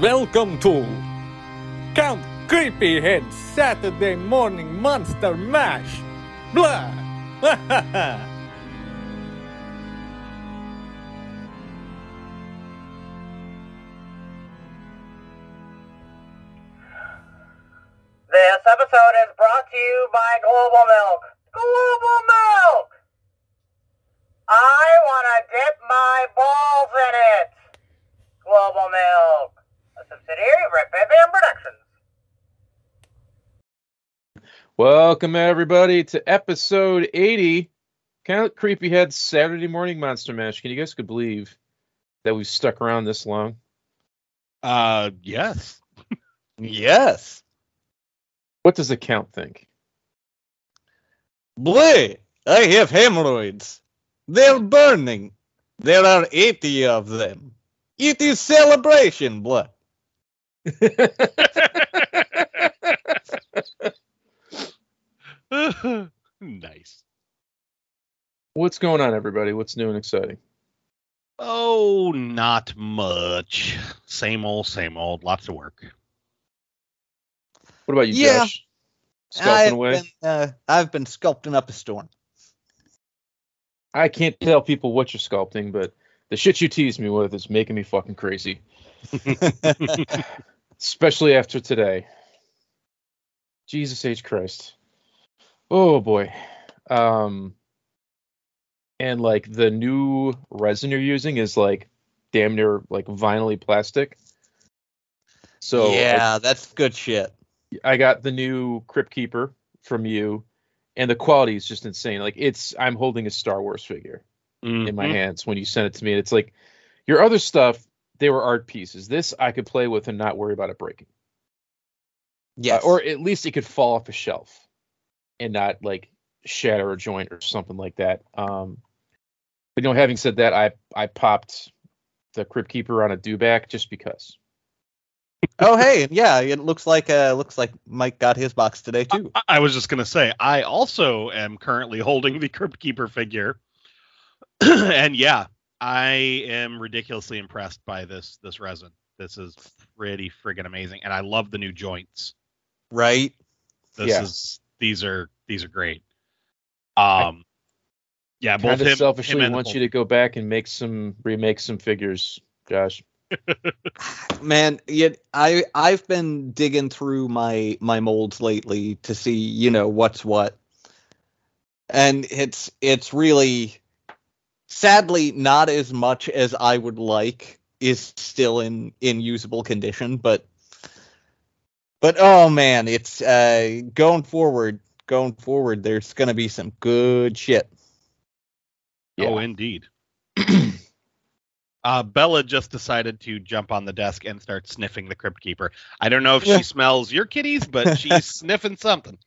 Welcome to Count Creepyhead Saturday Morning Monster Mash. Blah. This episode is brought to you by Global Milk. Global Milk! I want to dip my balls in it. Global Milk, Red Fan Productions. Welcome everybody to episode 80, Count Creepyhead's Saturday Morning Monster Mash. Can you guys could believe that we've stuck around this long? Uh, yes. Yes. What does the count think? Boy, I have hemorrhoids. They're burning. There are 80 of them. It is celebration, blood. nice. What's going on, everybody? What's new and exciting? Oh, not much. Same old, same old. Lots of work. What about you, Yeah. Josh? Sculpting I've away? been, uh, I've been sculpting up a storm. I can't tell people what you're sculpting, but the shit you tease me with is making me fucking crazy. Especially after today. Jesus H. Christ. Oh boy. Um and like the new resin you're using is like damn near like vinylly plastic. So yeah, that's good shit. I got the new Crypt Keeper from you, and the quality is just insane. Like it's I'm holding a Star Wars figure in my Mhm. hands when you sent it to me. And it's like your other stuff, they were art pieces. This I could play with and not worry about it breaking. Yeah, Uh, or at least it could fall off a shelf and not like shatter a joint or something like that. Um, but you know, having said that, I I popped the Crypt Keeper on a dewback just because. oh hey, yeah, it looks like uh looks like Mike got his box today too. I, I was just gonna say, I also am currently holding the Crypt Keeper figure, and yeah, I am ridiculously impressed by this this resin. This is pretty friggin' amazing, and I love the new joints. Right? This Yeah. is these are these are great. Um, yeah, both Kind of him, selfishly him and want you to go back and make some remake some figures, Josh. Man, yet I I've been digging through my my molds lately to see, you know, what's what. And it's it's really sadly not as much as I would like is still in in usable condition, but but oh man, it's uh going forward, going forward there's going to be some good shit. Oh, indeed. uh, Bella just decided to jump on the desk and start sniffing the Crypt Keeper. I don't know if she smells your kitties, but she's sniffing something.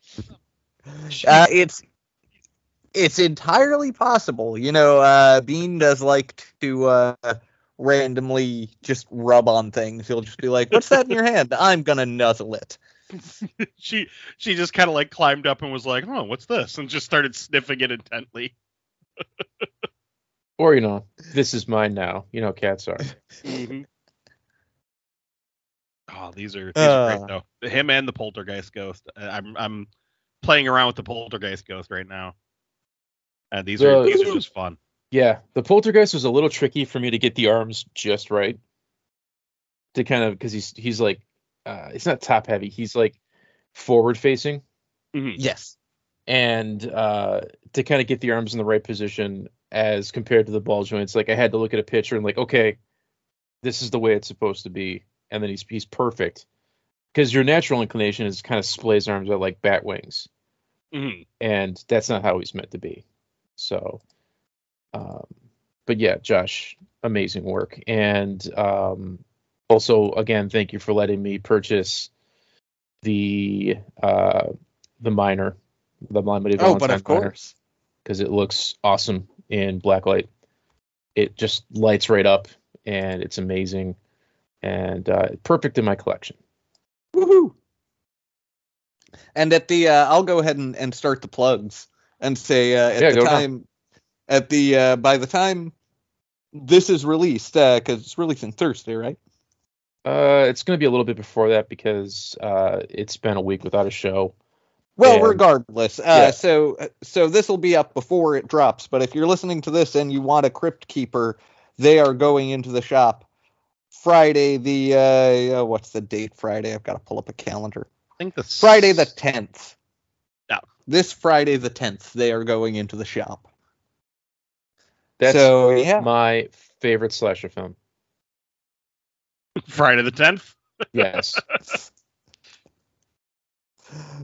Uh, it's it's entirely possible. You know, uh, Bean does like to uh, randomly just rub on things. He'll just be like, "What's that in your hand?" I'm gonna nuzzle it. she she just kind of like climbed up and was like, "Oh, what's this?" and just started sniffing it intently. Or you know, this is mine now. You know, cats are. Oh, these are, these are Uh. great though. Him and the Poltergeist Ghost. Uh, I'm I'm playing around with the Poltergeist Ghost right now, and these are these are just fun. Yeah, the poltergeist was a little tricky for me to get the arms just right. To kind of because he's he's like uh it's not top heavy, he's like forward facing. Yes. And uh to kind of get the arms in the right position as compared to the ball joints, like I had to look at a picture and like, okay, this is the way it's supposed to be. And then he's he's perfect. Because your natural inclination is kind of splay his arms out like bat wings. Mhm. and that's not how he's meant to be. So, um, but yeah, Josh, amazing work, and um, also again, thank you for letting me purchase the uh, the miner, the Mighty Oh, but of course. because it looks awesome in blacklight. It just lights right up, and it's amazing, and uh, perfect in my collection. Woohoo! And at the, uh, I'll go ahead and, and start the plugs and say uh, at Yeah, the go down. time, at the uh, by the time this is released, because it's releasing Thursday, right? Uh, it's going to be a little bit before that because uh, it's been a week without a show. Well, And- regardless, uh, Yeah. so so this will be up before it drops. But if you're listening to this and you want a Crypt Keeper, they are going into the shop Friday. The uh, uh, what's the date? Friday. I've got to pull up a calendar. I think the Friday the tenth. Yeah. This Friday the tenth, they are going into the shop. That's so yeah, my favorite slasher film. Friday the tenth. Yes.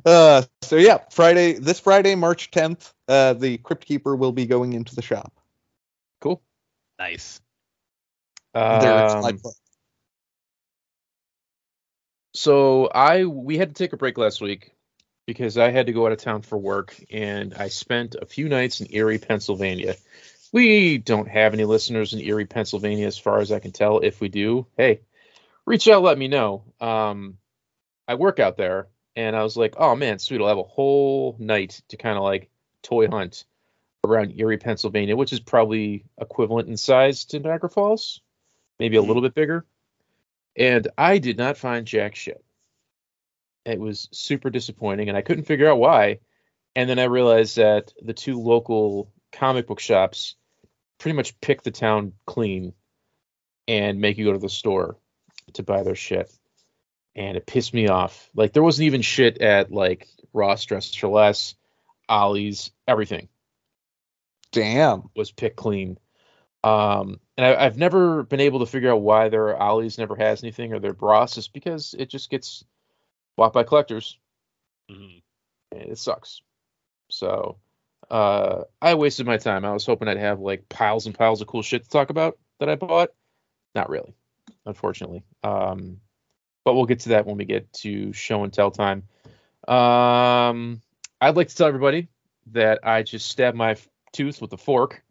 uh, so yeah, Friday. This Friday, March tenth, uh, the Crypt Keeper will be going into the shop. cool. Nice. Um, so I we had to take a break last week because I had to go out of town for work and I spent a few nights in Erie, Pennsylvania. We don't have any listeners in Erie, Pennsylvania as far as I can tell. If we do, hey, reach out, let me know. Um I work out there and I was like, "Oh man, sweet, I'll have a whole night to kind of like toy hunt around Erie, Pennsylvania, which is probably equivalent in size to Niagara Falls, maybe a little bit bigger." And I did not find jack shit. It was super disappointing, and I couldn't figure out why. And then I realized that the two local comic book shops pretty much pick the town clean and make you go to the store to buy their shit. And it pissed me off. Like there wasn't even shit at like Ross Dress for Less, Ollie's, everything Damn. was picked clean. Um, and I, I've never been able to figure out why their Ollie's never has anything or their Bros is because it just gets bought by collectors Mhm. and it sucks. So uh, I wasted my time. I was hoping I'd have like piles and piles of cool shit to talk about that I bought. Not really, unfortunately. Um, but we'll get to that when we get to show and tell time. Um, I'd like to tell everybody that I just stabbed my f- tooth with a fork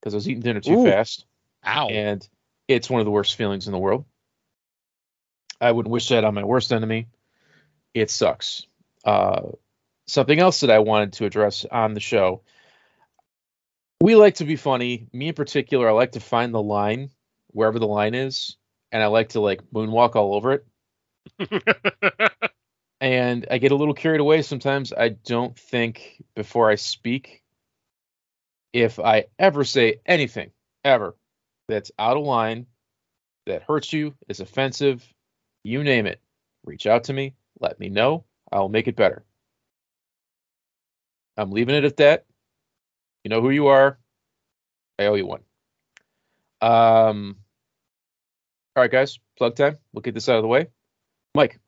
because I was eating dinner too Ooh. fast Ow. and it's one of the worst feelings in the world. I wouldn't wish that on my worst enemy. It sucks. Uh, something else that I wanted to address on the show. We like to be funny. Me in particular, I like to find the line wherever the line is, and I like to like moonwalk all over it. And I get a little carried away sometimes. I don't think before I speak. If I ever say anything, ever, that's out of line, that hurts you, is offensive, you name it, reach out to me, let me know. I'll make it better. I'm leaving it at that. You know who you are. I owe you one. Um. All right, guys, plug time. We'll get this out of the way. Mike,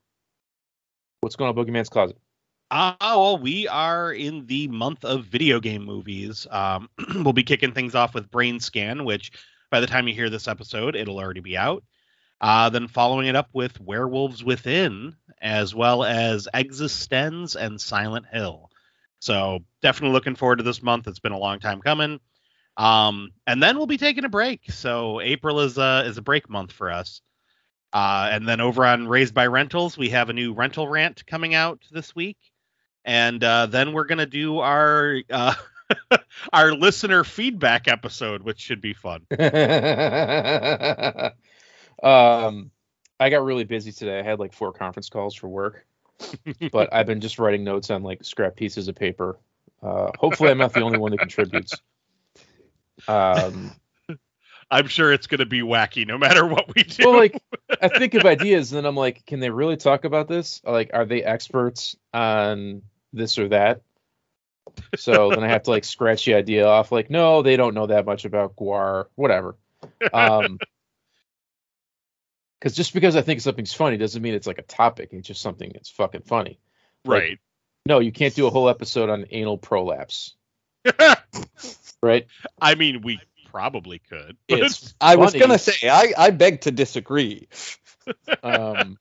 what's going on, Boogeyman's Closet? Ah, well, we are in the month of video game movies. Um, we'll be kicking things off with Brain Scan, which by the time you hear this episode, it'll already be out. Uh, then following it up with Werewolves Within, as well as Existenz and Silent Hill. So definitely looking forward to this month. It's been a long time coming. Um, and then we'll be taking a break. So April is a is a break month for us. Uh, and then over on Raised by Rentals, we have a new rental rant coming out this week. And uh, then we're gonna do our uh, our listener feedback episode, which should be fun. um, I got really busy today. I had like four conference calls for work, but I've been just writing notes on like scrap pieces of paper. Uh, hopefully, I'm not the only one that contributes. Um, I'm sure it's gonna be wacky no matter what we do. well, like I think of ideas, and then I'm like, can they really talk about this? Like, are they experts on this or that? So then I have to like scratch the idea off. Like, no, they don't know that much about GWAR, whatever. Um, because just because I think something's funny doesn't mean it's like a topic. It's just something that's fucking funny. right. No, you can't do a whole episode on anal prolapse, right? I mean, we probably could. But It's I was gonna say I I beg to disagree. Um,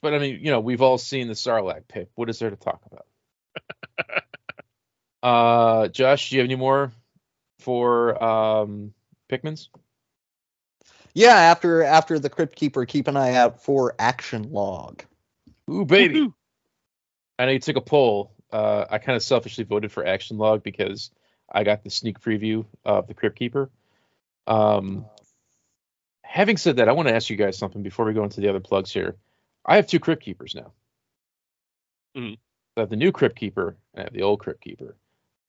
but I mean, you know, we've all seen the Sarlacc pit. What is there to talk about? uh, Josh, do you have any more for um, Pikmin's? Yeah, after after the Crypt Keeper, keep an eye out for Action Log. Ooh, baby. Woohoo. I know you took a poll. Uh, I kind of selfishly voted for Action Log because I got the sneak preview of the Crypt Keeper. Um, having said that, I want to ask you guys something before we go into the other plugs here. I have two Crypt Keepers now. Mhm. I have the new Crypt Keeper and I have the old Crypt Keeper.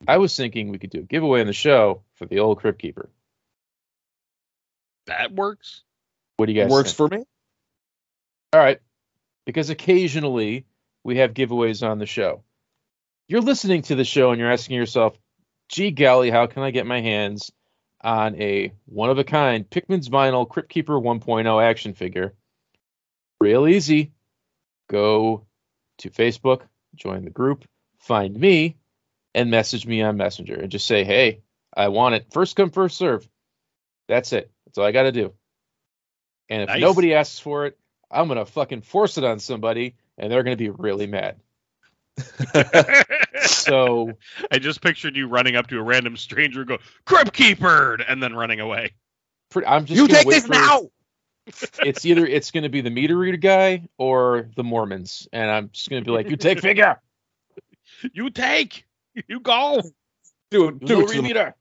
I was thinking we could do a giveaway on the show for the old Crypt Keeper. That works. What do you guys Works think? for me. All right. Because occasionally we have giveaways on the show. You're listening to the show and you're asking yourself, gee golly, how can I get my hands on a one of a kind Pikmin's Vinyl Crypt Keeper 1.0 action figure? Real easy. Go to Facebook, join the group, find me, and message me on Messenger and just say, hey, I want it. First come, first serve. That's it. That's all I got to do. And if Nice. nobody asks for it, I'm gonna fucking force it on somebody, and they're gonna be really mad. So I just pictured you running up to a random stranger and go, crib Keeper! And then running away. I'm just you gonna take this for- now. It's either it's gonna be the meter reader guy or the Mormons, and I'm just gonna be like, you take figure, You take! You go! Do it. you Do no it to remeter.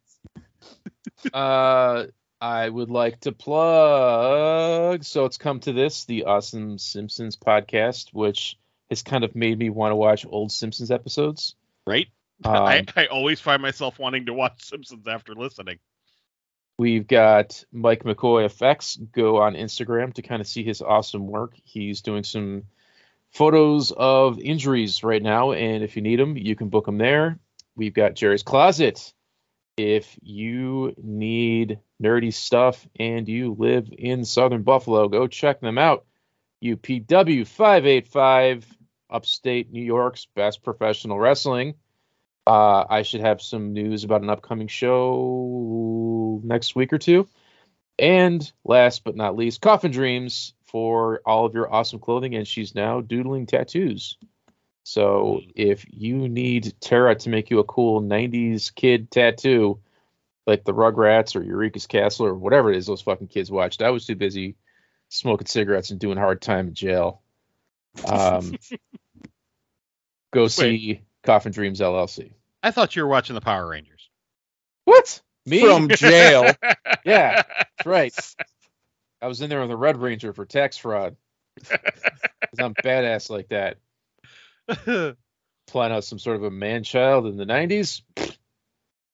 uh, I would like to plug. So it's come to this, the Awesome Simpsons podcast, which has kind of made me want to watch old Simpsons episodes. Right? Um, I, I always find myself wanting to watch Simpsons after listening. We've got Mike McCoy FX Go on Instagram to kind of see his awesome work. He's doing some photos of injuries right now, and if you need them, you can book them there. We've got Jerry's Closet. If you need nerdy stuff and you live in Southern Buffalo, go check them out. UPW 585, upstate New York's best professional wrestling. Uh, I should have some news about an upcoming show next week or two. And last but not least, Coffin Dreams for all of your awesome clothing. And she's now doodling tattoos. So if you need Terra to make you a cool 90s kid tattoo, like the Rugrats or Eureka's Castle or whatever it is those fucking kids watched, I was too busy smoking cigarettes and doing hard time in jail. Um, go see Coffin Dreams LLC. I thought you were watching the Power Rangers. What? Me? From jail. yeah, that's right. I was in there with a Red Ranger for tax fraud. 'Cause I'm badass like that. Pulling out some sort of a man child in the 90s.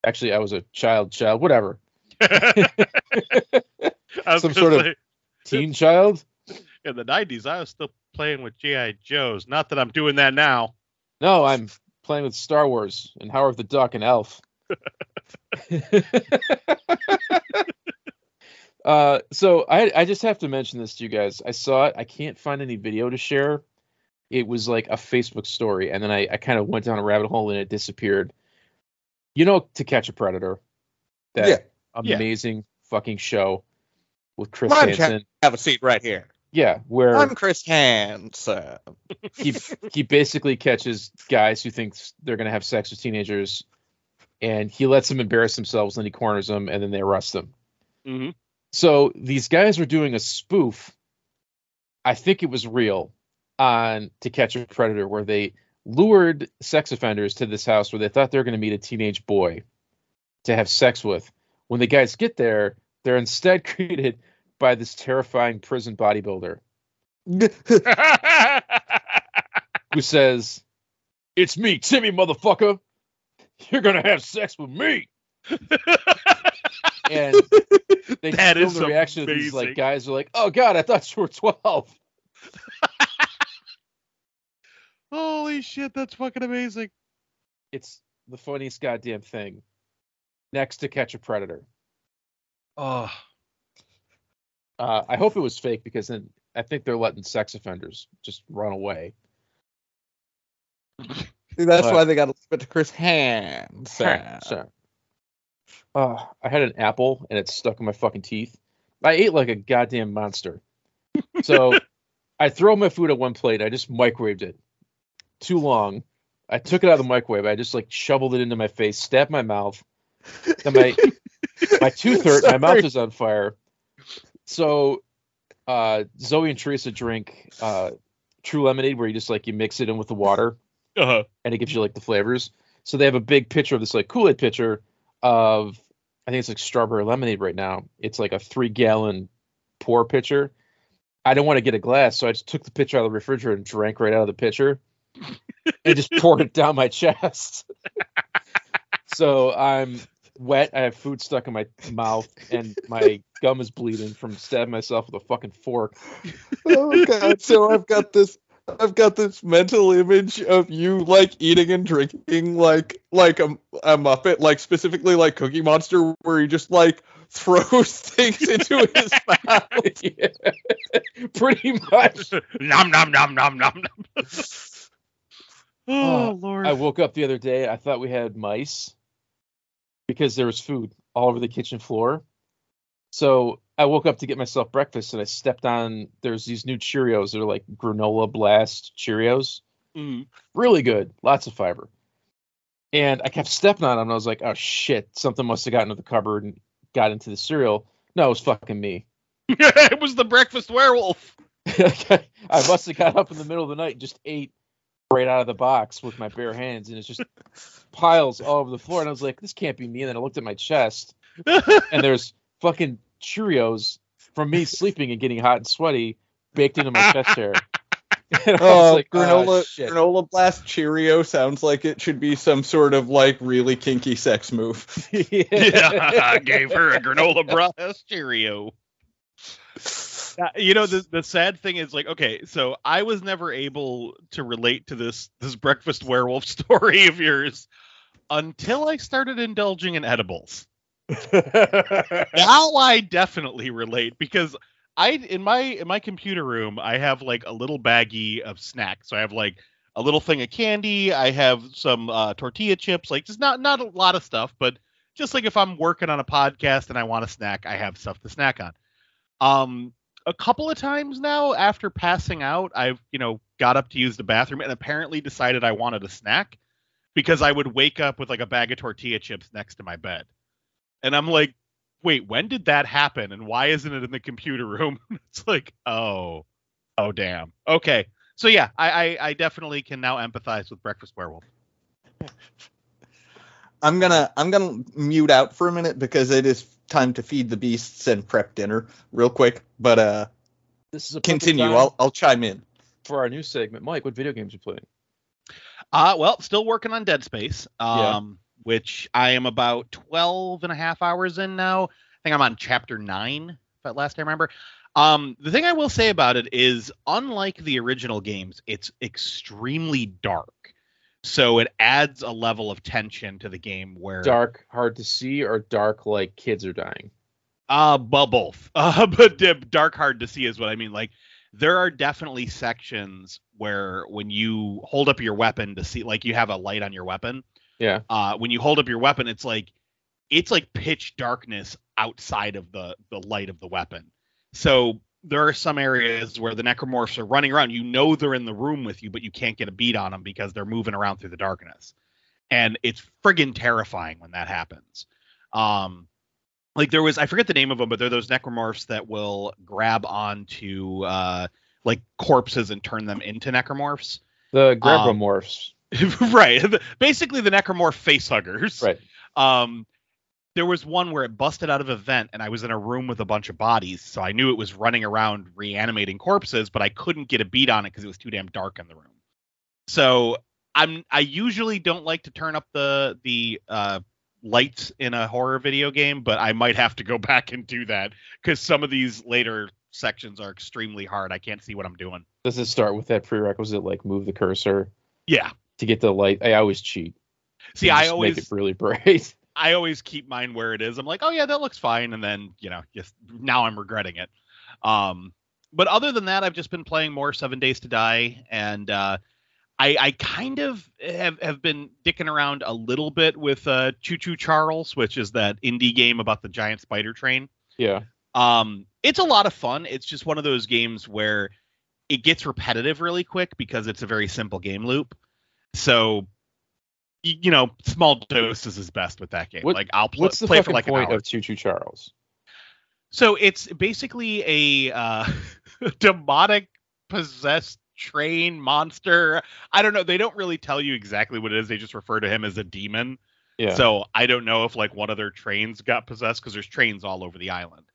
Actually, I was a child child, whatever. Some sort of- Teen child? in the 90s, I was still playing with G.I. Joes. Not that I'm doing that now. No, I'm playing with Star Wars and Howard the Duck and Elf. uh, so I I just have to mention this to you guys. I saw it. I can't find any video to share. It was like a Facebook story, and then I, I kind of went down a rabbit hole and it disappeared. You know, To Catch a Predator, that Yeah. Yeah. amazing fucking show with Chris Come on, Chad. Hansen. Have a seat right here. Yeah, where I'm Chris Hansen. he he basically catches guys who think they're gonna have sex with teenagers, and he lets them embarrass themselves, and he corners them, and then they arrest them. hmm So these guys were doing a spoof. I think it was real on To Catch a Predator, where they lured sex offenders to this house where they thought they were going to meet a teenage boy to have sex with. When the guys get there, they're instead greeted by this terrifying prison bodybuilder who says, "It's me, Timmy, motherfucker. You're gonna have sex with me." and they That film the reaction of these like guys are like, "Oh God, I thought you were 12." Holy shit, that's fucking amazing. It's the funniest goddamn thing. Next to Catch a Predator. Oh, Uh, I hope it was fake because then I think they're letting sex offenders just run away. That's But- why they got to leave it to Chris Hansen. So, uh, I had an apple and it's stuck in my fucking teeth. I ate like a goddamn monster. So I throw my food at one plate. I just microwaved it. Too long. I took it out of the microwave. I just like shoveled it into my face, stabbed my mouth. And my my tooth hurt. My mouth is on fire. So uh, Zoe and Teresa drink uh, True Lemonade, where you just like you mix it in with the water uh, and it gives you like the flavors. So they have a big pitcher of this like Kool Aid pitcher of I think it's like strawberry lemonade right now. It's like a three gallon pour pitcher. I didn't want to get a glass, so I just took the pitcher out of the refrigerator and drank right out of the pitcher, and just poured it down my chest. so I'm wet. I have food stuck in my mouth, and my gum is bleeding from stabbing myself with a fucking fork. oh god so i've got this i've got this mental image of you like eating and drinking like like a, a muppet like specifically like cookie monster where he just like throws things into his mouth Yeah. Pretty much. nom nom nom nom nom nom. Oh Uh, lord. I woke up the other day. I thought we had mice because there was food all over the kitchen floor. So I woke up to get myself breakfast and I stepped on. There's these new Cheerios. They're like granola blast Cheerios. Mm. Really good, lots of fiber. And I kept stepping on them. And I was like, oh shit, something must have gotten into the cupboard and got into the cereal. No, it was fucking me. it was the breakfast werewolf. I must have got up in the middle of the night and just ate right out of the box with my bare hands, and it's just piles all over the floor. And I was like, "This can't be me." And then I looked at my chest, and there's fucking Cheerios from me sleeping and getting hot and sweaty baked into my chest hair. And I was oh like, "Ah, granola shit." granola blast cheerio sounds like it should be some sort of like really kinky sex move yeah, I gave her a granola blast Cheerio. You know the the sad thing is like okay so i was never able to relate to this this breakfast werewolf story of yours until i started indulging in edibles. Now i definitely relate because i in my in my computer room i have like a little baggie of snacks. So i have like a little thing of candy. I have some uh, tortilla chips like just not not a lot of stuff but just like if i'm working on a podcast and i want a snack i have stuff to snack on. Um a couple of times now after passing out i've you know got up to use the bathroom and apparently decided i wanted a snack because i would wake up with like a bag of tortilla chips next to my bed. And i'm like wait when did that happen? And why isn't it in the computer room? It's like oh oh damn. Okay. So yeah I, I i definitely can now empathize with breakfast werewolf. I'm gonna i'm gonna mute out for a minute because it is time to feed the beasts and prep dinner real quick but uh this is a continue i'll i'll chime in for our new segment. Mike, what video games are you playing? Uh, well, still working on Dead Space, um, Yeah. which I am about 12 and a half hours in now. I think I'm on chapter nine, if at last I remember. Um, the thing I will say about it is, unlike the original games, it's extremely dark. So it adds a level of tension to the game where Dark, hard to see, or dark like kids are dying? Uh, well, both. Uh, but dark hard to see is what I mean. Like, there are definitely sections where when you hold up your weapon to see, like, you have a light on your weapon. Yeah. Uh, when you hold up your weapon, it's like it's like pitch darkness outside of the the light of the weapon. So there are some areas where the necromorphs are running around. You know they're in the room with you, but you can't get a beat on them because they're moving around through the darkness, and it's friggin' terrifying when that happens. Um, like there was I forget the name of them, but they're those necromorphs that will grab onto uh like corpses and turn them into necromorphs. The Um, Grabomorphs. right. Basically the necromorph face huggers. right. Um there was one where it busted out of a vent and I was in a room with a bunch of bodies, so I knew it was running around reanimating corpses, but I couldn't get a beat on it because it was too damn dark in the room. So I'm I usually don't like to turn up the the uh lights in a horror video game, but I might have to go back and do that because some of these later sections are extremely hard. I can't see what I'm doing. Does it start with that prerequisite like move the cursor Yeah. to get the light? I always cheat. See, I always make it really bright. I always keep mine where it is. I'm like, oh yeah, that looks fine, and then you know, just now I'm regretting it. Um, but other than that, I've just been playing more Seven Days to Die, and uh, I, I kind of have, have been dicking around a little bit with uh, Choo Choo Charles, which is that indie game about the giant spider train. yeah. Um, it's a lot of fun. It's just one of those games where it gets repetitive really quick because it's a very simple game loop. So, you know, small doses is best with that game. What- like I'll pl- What's the play for like point of Choo Choo Charles? So it's basically a uh, demonic possessed train monster. I don't know. They don't really tell you exactly what it is. They just refer to him as a demon. Yeah. So I don't know if like one of their trains got possessed because there's trains all over the island.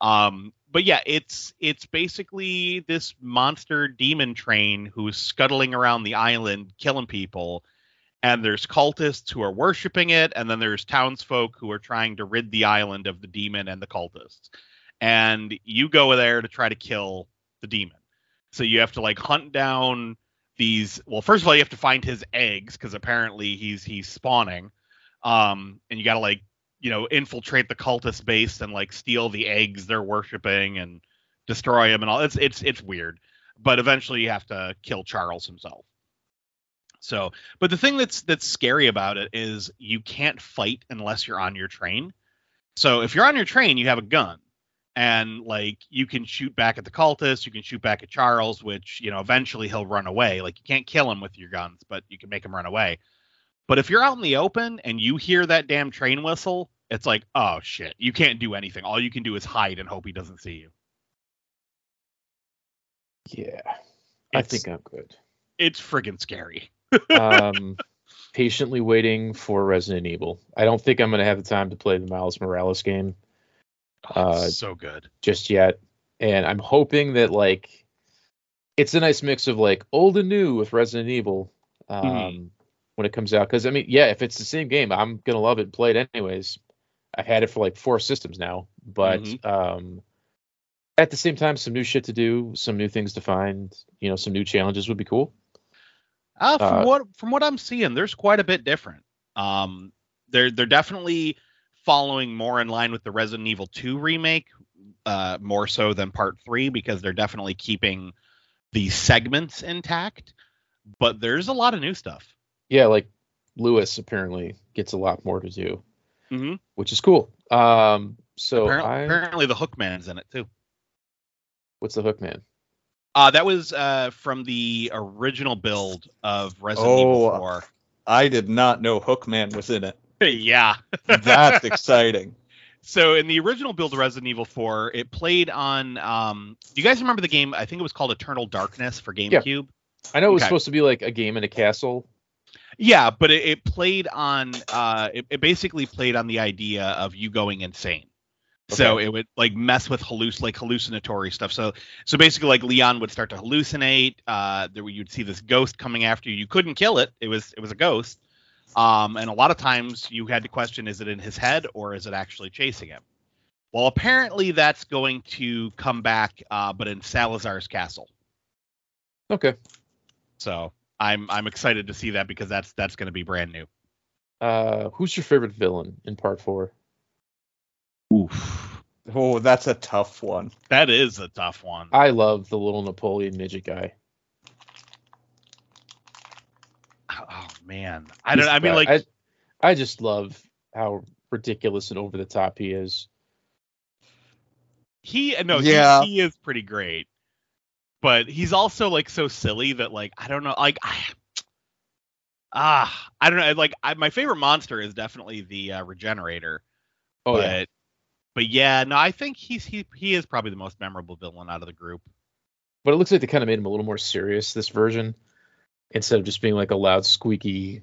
Um, but yeah, it's it's basically this monster demon train who's scuttling around the island, killing people. And there's cultists who are worshiping it, and then there's townsfolk who are trying to rid the island of the demon and the cultists. And you go there to try to kill the demon. So you have to like hunt down these. Well, first of all, you have to find his eggs because apparently he's he's spawning. Um, and you got to like you know infiltrate the cultist base and like steal the eggs they're worshiping and destroy them and all. It's it's it's weird, but eventually you have to kill Charles himself. So, but the thing that's that's scary about it is you can't fight unless you're on your train. So if you're on your train, you have a gun, and like you can shoot back at the cultists, you can shoot back at Charles, which you know eventually he'll run away. Like you can't kill him with your guns, but you can make him run away. But if you're out in the open and you hear that damn train whistle, it's like, oh shit, you can't do anything. All you can do is hide and hope he doesn't see you. Yeah, I think I'm good. It's friggin' scary. Um, patiently waiting for Resident Evil. I don't think I'm going to have the time to play the Miles Morales game Oh, Uh, so good. just yet, and I'm hoping that like it's a nice mix of like old and new with Resident Evil um, Mhm. when it comes out. Because I mean, yeah, if it's the same game, I'm gonna love it and play it anyways. I've had it for like four systems now, but Mhm. um, at the same time, some new shit to do, some new things to find, you know, some new challenges would be cool. Uh, from Uh, what from what I'm seeing, there's quite a bit different. Um, they're they're definitely following more in line with the Resident Evil 2 remake, uh, more so than Part Three, because they're definitely keeping the segments intact. But there's a lot of new stuff. Yeah, like Luis apparently gets a lot more to do, Mm-hmm. which is cool. Um, so apparently, I, apparently, the Hookman's in it too. what's the hook man? Uh, that was uh, from the original build of Resident Evil Oh, 4. I did not know Hookman was in it. yeah. That's exciting. So in the original build of Resident Evil 4, it played on. Um, do you guys remember the game? I think it was called Eternal Darkness for GameCube. I know it was Okay. supposed to be like a game in a castle. Yeah, but it, it played on. Uh, it, it basically played on the idea of you going insane. So it would like mess with halluc like hallucinatory stuff. So so basically like Leon would start to hallucinate. Uh, there you'd see this ghost coming after you. You couldn't kill it. It was it was a ghost. Um, and a lot of times you had to question is it in his head or is it actually chasing him? Well, apparently that's going to come back, uh, but in Salazar's castle. Okay. So I'm I'm excited to see that because that's that's going to be brand new. Uh, who's your favorite villain in part four? Oof, Oh, that's a tough one. that is a tough one. I love the little Napoleon midget guy. Oh man, I don't. He's I mean, the like. I, I just love how ridiculous and over the top he is. he no, Yeah. he, he is pretty great, but he's also like so silly that like I don't know, like I. Ah, I don't know. Like, I, my favorite monster is definitely the uh, Regenerator. Oh but, yeah. But yeah, no, I think he's he he is probably the most memorable villain out of the group. But it looks like they kind of made him a little more serious this version, instead of just being like a loud, squeaky.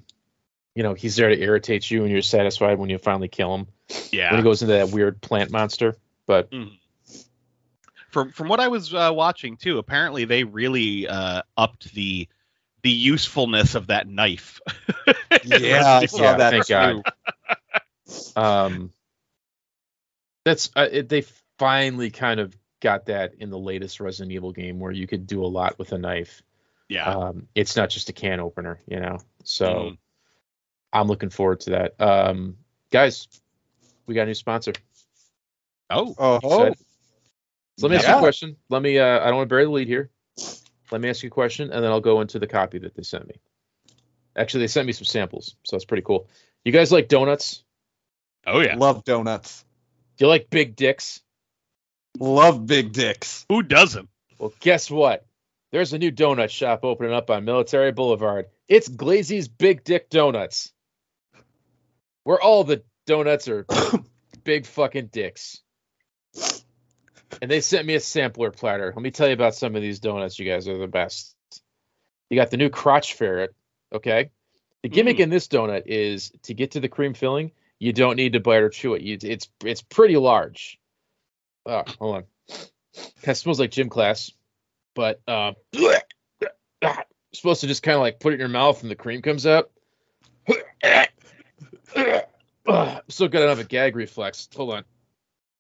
You know, he's there to irritate you, and you're satisfied when you finally kill him. Yeah. When he goes into that weird plant monster. But Mhm. From from what I was uh, watching too, apparently they really uh, upped the the usefulness of that knife. Yeah, I saw Evil that thank too. God. um, that's uh, it, they finally kind of got that in the latest Resident Evil game where you could do a lot with a knife. Yeah. Um, it's not just a can opener, you know. So Mhm. I'm looking forward to that. Um, guys, we got a new sponsor. oh. Oh, Excited? So let me ask you a question. Let me. Uh, I don't want to bury the lead here. Let me ask you a question, and then I'll go into the copy that they sent me. Actually, they sent me some samples, so it's pretty cool. You guys like donuts? Oh yeah. love donuts. Do you like big dicks? Love big dicks. Who doesn't? Well, guess what? There's a new donut shop opening up on Military Boulevard. It's Glazy's Big Dick Donuts, where all the donuts are big fucking dicks. And they sent me a sampler platter. Let me tell you about some of these donuts. You guys are the best. You got the new crotch ferret. Okay. The gimmick mm. in this donut is to get to the cream filling, you don't need to bite or chew it. You, it's it's pretty large. Oh, hold on. of smells like gym class, but uh, supposed to just kind of like put it in your mouth and the cream comes out. Ugh, still got a gag reflex. Hold on.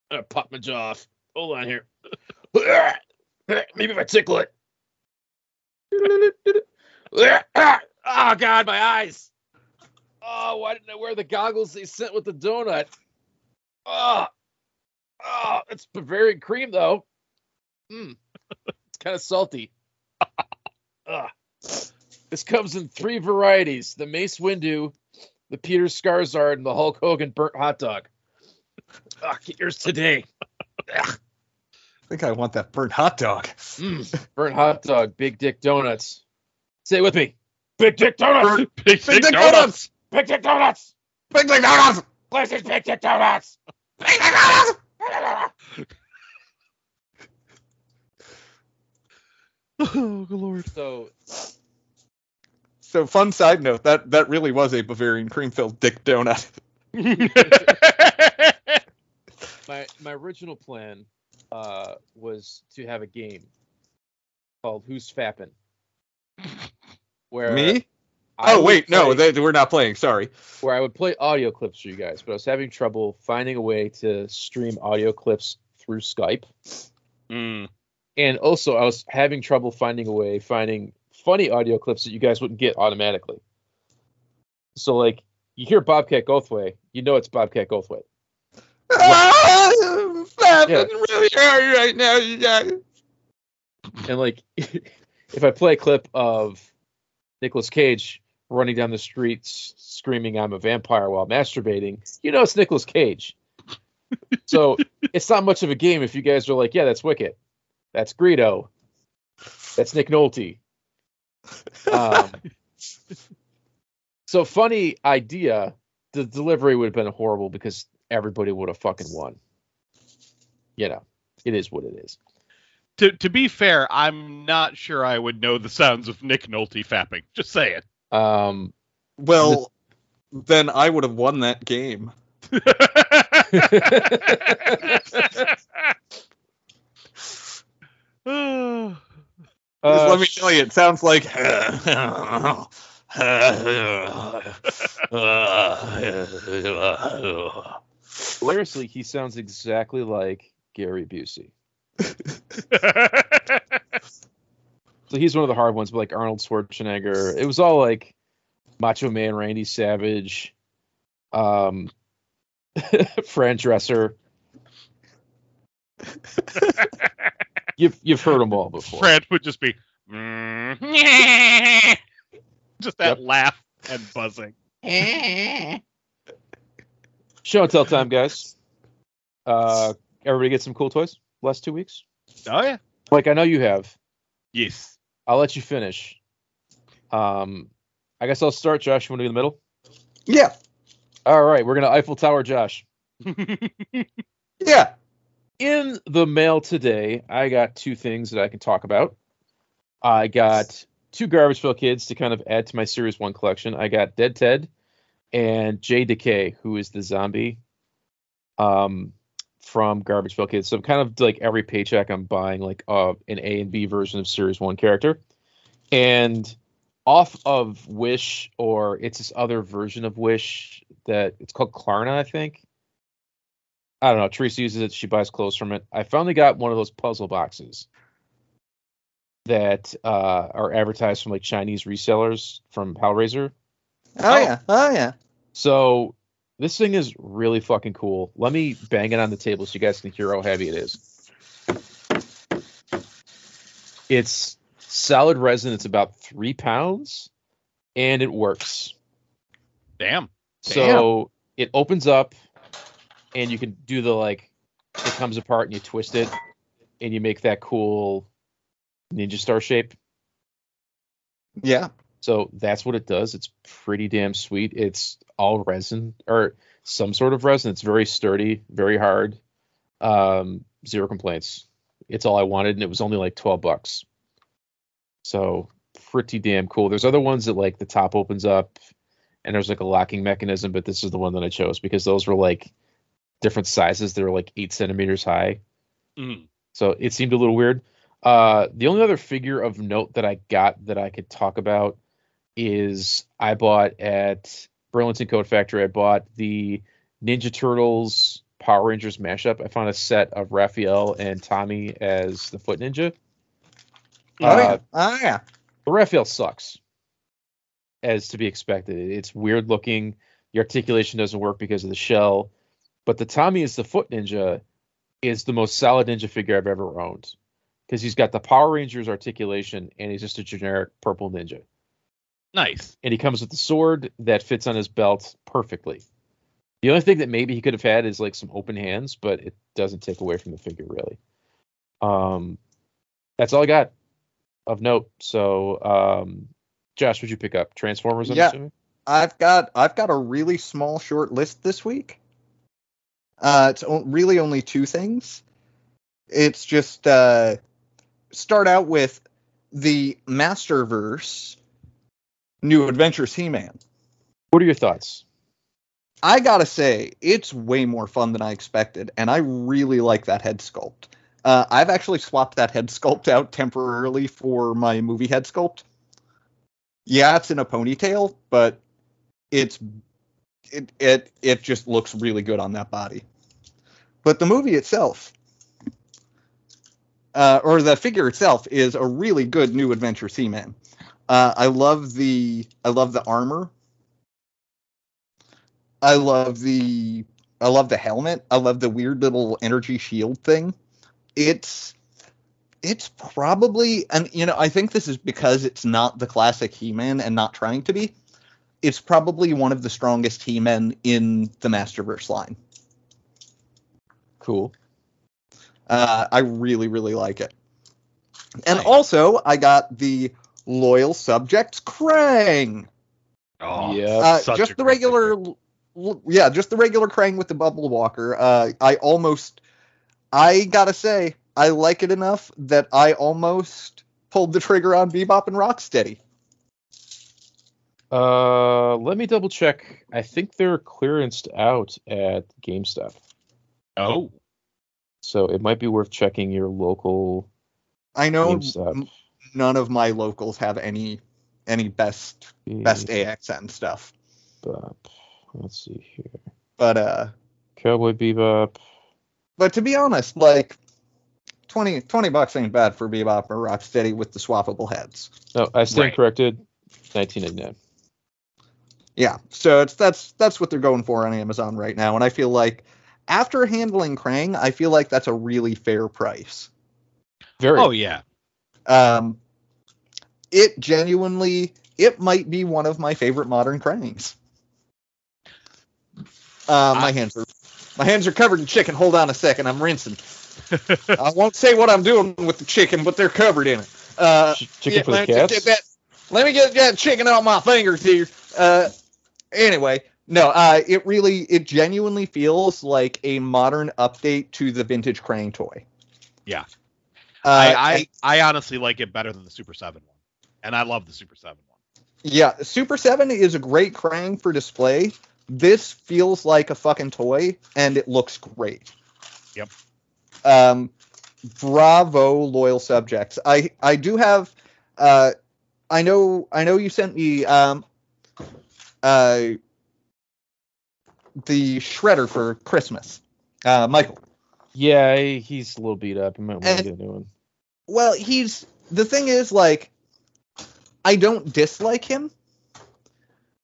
I pop my jaw off. Hold on here. Maybe if I tickle it. Oh God, my eyes. Oh, why didn't I wear the goggles they sent with the donut? Oh, oh, it's Bavarian cream though. Mm. It's kind of salty. Ugh. This comes in three varieties: the Mace Windu, the Peter Skarsgård, and the Hulk Hogan burnt hot dog. Ah, get yours today. I think I want that burnt hot dog. Mm, burnt hot dog, big dick donuts. Say it with me. Big dick donuts. Big, Big Dick Dick Donuts. Donuts! Big dick donuts. Big Dick Donuts! Places big dick donuts. Big Donuts! Oh, good lord. So So, fun side note that that really was a Bavarian cream filled dick donut. my my original plan uh, was to have a game called Who's Fappin'. Where Me? I Oh wait, no, play- they, we're not playing. Sorry. where I would play audio clips for you guys, but I was having trouble finding a way to stream audio clips through Skype. Mm. And also I was having trouble finding a way finding funny audio clips that you guys wouldn't get automatically. So like you hear Bobcat Goldthwait, you know it's Bobcat Goldthwait. Ah, I'm Yeah. really hard right now, you guys. And like if I play a clip of Nicolas Cage running down the streets screaming I'm a vampire while masturbating, you know it's Nicolas Cage. So it's not much of a game if you guys are like, yeah, that's Wicket. That's Greedo. That's Nick Nolte. Um, so funny idea. The delivery would have been horrible because everybody would have fucking won. You know, it is what it is. To to be fair, I'm not sure I would know the sounds of Nick Nolte fapping. Just saying. Um, Well, then I would have won that game. Uh, let me tell you, it sounds like. hilariously, he sounds exactly like Gary Busey. So he's one of the hard ones, but like Arnold Schwarzenegger. It was all like Macho Man, Randy Savage, um, Fran Drescher. you've you've heard them all before. Fred would just be just that Yep. laugh and buzzing. Show and tell time, guys. Uh, everybody get some cool toys. Last two weeks. Oh yeah. Like I know you have. Yes. I'll let you finish. Um, I guess I'll start. Josh, you want to be in the middle? yeah, All right, we're gonna Eiffel Tower, Josh. yeah. in the mail today, I got two things that I can talk about. I got two Garbageville kids to kind of add to my Series 1 collection. I got Dead Ted and Jay Decay, who is the zombie um, from Garbageville Kids. So kind of like every paycheck, I'm buying like uh, an A and B version of Series 1 character. And off of Wish, or it's this other version of Wish that it's called Klarna, I think. I don't know. Teresa uses it. She buys clothes from it. I finally got one of those puzzle boxes that uh, are advertised from like Chinese resellers from Hellraiser. Oh, yeah. Oh yeah. So this thing is really fucking cool. Let me bang it on the table so you guys can hear how heavy it is. It's solid resin. It's about three pounds, and it works. Damn. So it opens up, and you can do the like, it comes apart and you twist it, and you make that cool ninja star shape. Yeah. So that's what it does. It's pretty damn sweet. It's all resin or some sort of resin. It's very sturdy, very hard. Um, zero complaints. It's all I wanted, and it was only like twelve bucks. So pretty damn cool. There's other ones that like the top opens up, and there's like a locking mechanism, but this is the one that I chose because those were like different sizes. They were like eight centimeters high. Mhm. So it seemed a little weird. Uh, the only other figure of note that I got that I could talk about is I bought at Burlington Coat Factory. I bought the Ninja Turtles Power Rangers mashup. I found a set of Raphael and Tommy as the Foot Ninja. Oh Uh, yeah. Oh yeah. the Raphael sucks, as to be expected. It's weird looking. The articulation doesn't work because of the shell. But the Tommy is the Foot Ninja is the most solid ninja figure I've ever owned because he's got the Power Rangers articulation and he's just a generic purple ninja. Nice. And he comes with the sword that fits on his belt perfectly. The only thing that maybe he could have had is like some open hands, but it doesn't take away from the figure really. Um, that's all I got of note. So, um, Josh, would you pick up Transformers? I'm Yeah. assuming? I've got I've got a really small short list this week. Uh, it's o- really only two things. It's just uh, start out with the Masterverse New Adventures He-Man. What are your thoughts? I gotta say, it's way more fun than I expected, and I really like that head sculpt. Uh, I've actually swapped that head sculpt out temporarily for my movie head sculpt. Yeah, it's in a ponytail, but it's it it it just looks really good on that body. But the movie itself, uh, or the figure itself, is a really good new Adventures He-Man. Uh, I love the I love the armor. I love the I love the helmet. I love the weird little energy shield thing. It's it's probably and you know I think this is because it's not the classic He-Man and not trying to be. It's probably one of the strongest He-Men in the Masterverse line. Cool. Uh, I really really like it. And Nice. also I got the loyal subjects Krang. Oh, Yeah. Uh, just the regular, l- yeah, just the regular Krang with the bubble walker. Uh, I almost, I gotta say, I like it enough that I almost pulled the trigger on Bebop and Rocksteady. Uh, let me double check. I think they're clearanced out at GameStop, Oh, so it might be worth checking your local I know GameStop. m- none of my locals have any any best best AXN stuff, Bebop. Let's see here. but uh, Cowboy Bebop. but to be honest, like 20, 20 bucks ain't bad for Bebop or Rocksteady with the swappable heads. No, I stand Right. corrected. 1999. Yeah, so it's that's that's what they're going for on Amazon right now, and I feel like after handling Krang, I feel like that's a really fair price. Very. oh yeah. Um, it genuinely, it might be one of my favorite modern Krangs. Uh, my I- hands are my hands are covered in chicken. Hold on a second, I'm rinsing. I won't say what I'm doing with the chicken, but they're covered in it. Uh, chicken yeah, for the let me cats. get that. Let me get that chicken on my fingers here. Uh, anyway, no, uh, it really, it genuinely feels like a modern update to the vintage Krang toy. Yeah. Uh, I, I I honestly like it better than the Super Seven one, and I love the Super Seven one. yeah, Super Seven is a great Krang for display. This feels like a fucking toy, and it looks great. Yep. Um, bravo, loyal subjects. I I do have. Uh, I know I know you sent me um, uh, the shredder for Christmas, uh, Michael. Yeah, he's a little beat up. I might want And- to get a new one. Well, he's the thing is like I don't dislike him,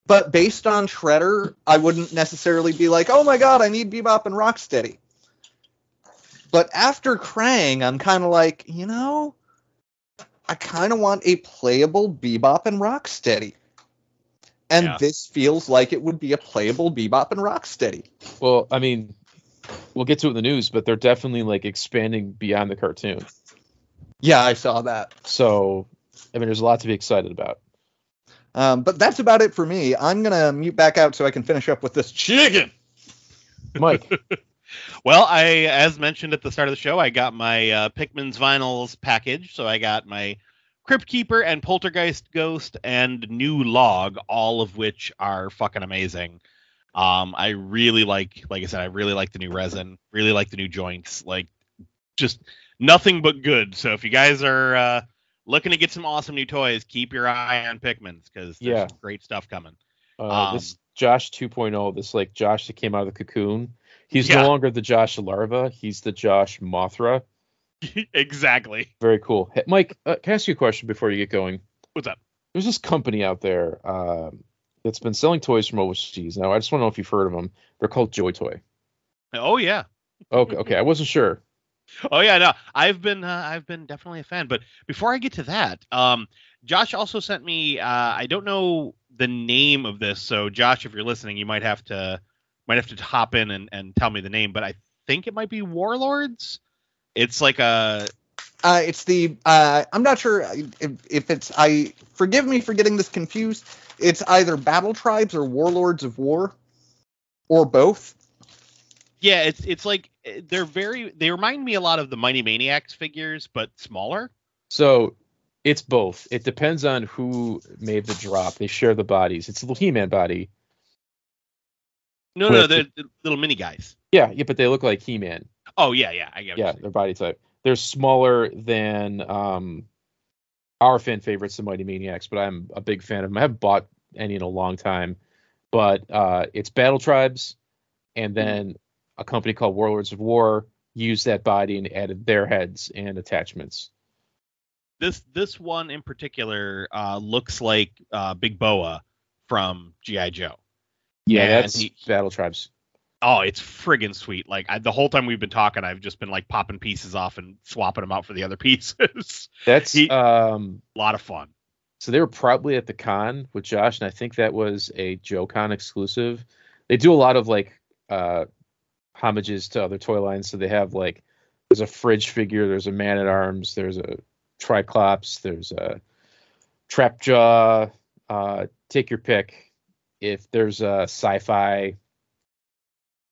but based on Shredder, I wouldn't necessarily be like, "Oh my god, I need Bebop and Rocksteady." But after Krang, I'm kind of like, you know, I kind of want a playable Bebop and Rocksteady. And Yeah. this feels like it would be a playable Bebop and Rocksteady. Well, I mean, we'll get to it in the news, but they're definitely like expanding beyond the cartoon. Yeah, I saw that. So, I mean, there's a lot to be excited about. Um, but that's about it for me. I'm gonna mute back out so I can finish up with this chicken. Mike, Well, I, as mentioned at the start of the show, I got my uh, Pikmin's vinyls package. So I got my Crypt Keeper and Poltergeist Ghost and New Log, all of which are fucking amazing. Um, I really like, like I said, I really like the new resin. Really like the new joints. Like, just nothing but good. So if you guys are uh, looking to get some awesome new toys, keep your eye on Pikmin's because there's Yeah. some great stuff coming. Uh, this Josh 2.0, this like Josh that came out of the cocoon. He's Yeah. no longer the Josh larva. He's the Josh Mothra. exactly. Very cool. Hey, Mike, uh, can I ask you a question before you get going? What's up? There's this company out there um, that's been selling toys from overseas. Now, I just want to know if you've heard of them. They're called Joy Toy. Oh yeah. Okay, okay. I wasn't sure. Oh yeah, no, I've been uh, I've been definitely a fan. But before I get to that, um, Josh also sent me. Uh, I don't know the name of this, so Josh, if you're listening, you might have to might have to hop in and, and tell me the name. But I think it might be Warlords. It's like a Uh, it's the uh, I'm not sure if, if it's I forgive me for getting this confused. It's either Battle Tribes or Warlords of War, or both. yeah, it's it's like they're very they remind me a lot of the Mighty Maniacs figures, but smaller. So it's both. It depends on who made the drop. They share the bodies. It's a little He-Man body. No, no, they're, they're little mini guys. Yeah, yeah, but they look like He-Man. Oh yeah, yeah, I get. Yeah, their body type. They're smaller than um, our fan favorites, the Mighty Maniacs, but I'm a big fan of them. I haven't bought any in a long time, but uh, it's Battle Tribes, and then a company called Warlords of War used that body and added their heads and attachments. this this one in particular uh, looks like uh, Big Boa from GI Joe. Yeah, And that's he- Battle Tribes. Oh, it's friggin' sweet! Like I, the whole time we've been talking, I've just been like popping pieces off and swapping them out for the other pieces. That's He- um, a lot of fun. So they were probably at the con with Josh, and I think that was a Joe Con exclusive. They do a lot of like uh homages to other toy lines. So they have like there's a fridge figure, there's a man at arms, there's a Triclops, there's a Trapjaw. Uh, take your pick. If there's a sci-fi,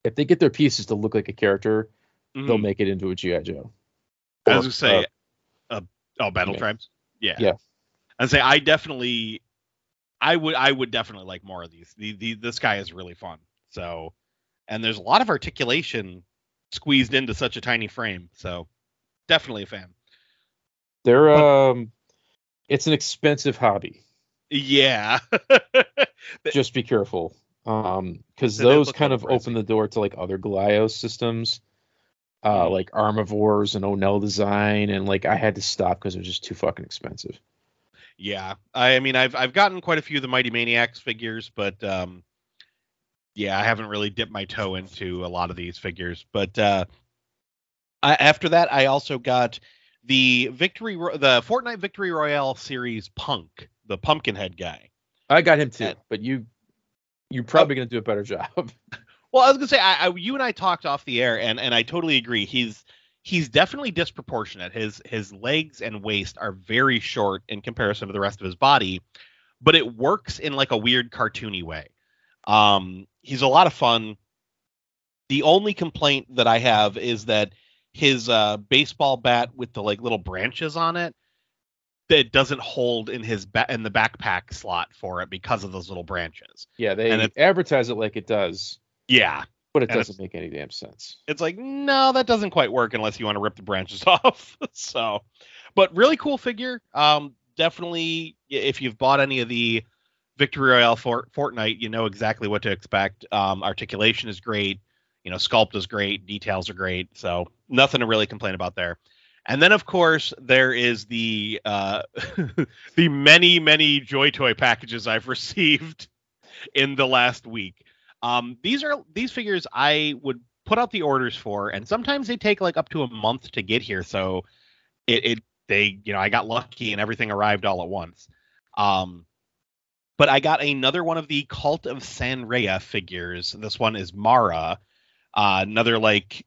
if they get their pieces to look like a character, they'll Mhm. make it into a GI Joe. I Or, was gonna say, uh, uh, oh, Battle yeah. Tribes. Yeah. Yeah. I'd say I definitely, I would, I would definitely like more of these. The, the this guy is really fun. So, and there's a lot of articulation squeezed into such a tiny frame. So, definitely a fan. they're um, it's an expensive hobby. Yeah. just be careful um because those kind of open the door to like other Glyos systems uh Mhm. like Armorvores and Onell design and like I had to stop because it was just too fucking expensive Yeah, I mean, I've I've gotten quite a few of the Mighty Maniacs figures, but um, yeah, I haven't really dipped my toe into a lot of these figures. But uh, I, after that, I also got the victory, the Fortnite Victory Royale series Punk, the Pumpkinhead guy. I got him too And- but you you're probably gonna do a better job Well, I was gonna say, I, I you and I talked off the air, and and I totally agree. He's he's definitely disproportionate. His his legs and waist are very short in comparison to the rest of his body, but it works in like a weird cartoony way. Um, he's a lot of fun. The only complaint that I have is that his uh, baseball bat with the like little branches on it that doesn't hold in his ba- in the backpack slot for it because of those little branches. yeah they And advertise it like it does. Yeah, but it And doesn't make any damn sense. It's like no that doesn't quite work unless you want to rip the branches off. So but really cool figure. Um definitely if you've bought any of the victory royale for fortnite you know exactly what to expect. Um articulation is great. You know sculpt is great. Details are great. So nothing to really complain about there. And then of course there is the uh the many many joy toy packages i've received in the last week. Um, these are these figures I would put out the orders for, and sometimes they take like up to a month to get here. So it, it they you know I got lucky and everything arrived all at once. Um, but I got another one of the Cult of San Reja figures. This one is Mara, uh, another like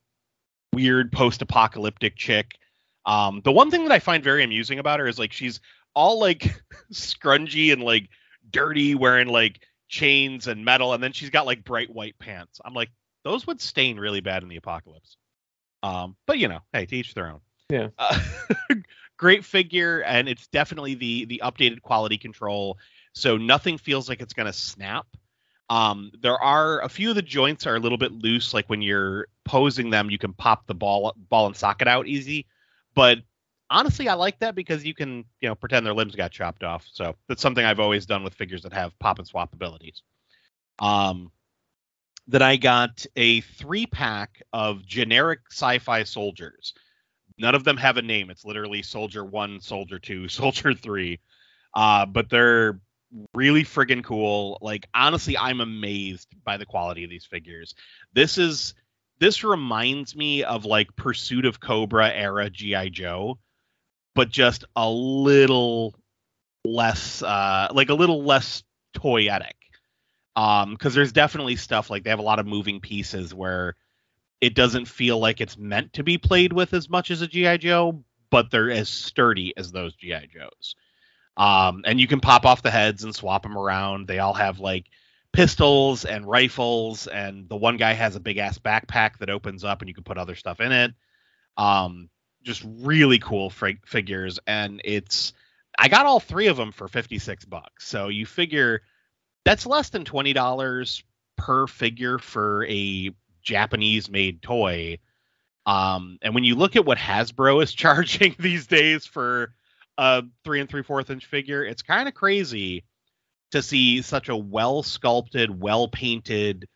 weird post-apocalyptic chick. Um, the one thing that I find very amusing about her is like she's all like scrungy and like dirty, wearing like chains and metal, and then she's got like bright white pants. I'm like, those would stain really bad in the apocalypse. Um, but you know, hey, to each their own. Yeah. Uh, great figure, and it's definitely the the updated quality control, so nothing feels like it's gonna snap. Um, there are a few of the joints are a little bit loose, like when you're posing them, you can pop the ball ball and socket out easy. but honestly, I like that because you can, you know, pretend their limbs got chopped off. So that's something I've always done with figures that have pop and swap abilities. Um, then I got a three pack of generic sci-fi soldiers. None of them have a name. It's literally Soldier One, Soldier Two, Soldier Three. Uh, but they're really friggin' cool. Like honestly, I'm amazed by the quality of these figures. This is this reminds me of like Pursuit of Cobra era GI Joe, but just a little less, uh, like a little less toyetic. Um, because there's definitely stuff like they have a lot of moving pieces where it doesn't feel like it's meant to be played with as much as a GI Joe, but they're as sturdy as those GI Joes. Um, and you can pop off the heads and swap them around. They all have like pistols and rifles, and the one guy has a big ass backpack that opens up and you can put other stuff in it. Um, just really cool fig- figures, and it's I got all three of them for fifty six bucks. So you figure that's less than twenty dollars per figure for a Japanese made toy. Um, and when you look at what Hasbro is charging these days for a three and three fourth inch figure, it's kind of crazy to see such a well sculpted, well painted,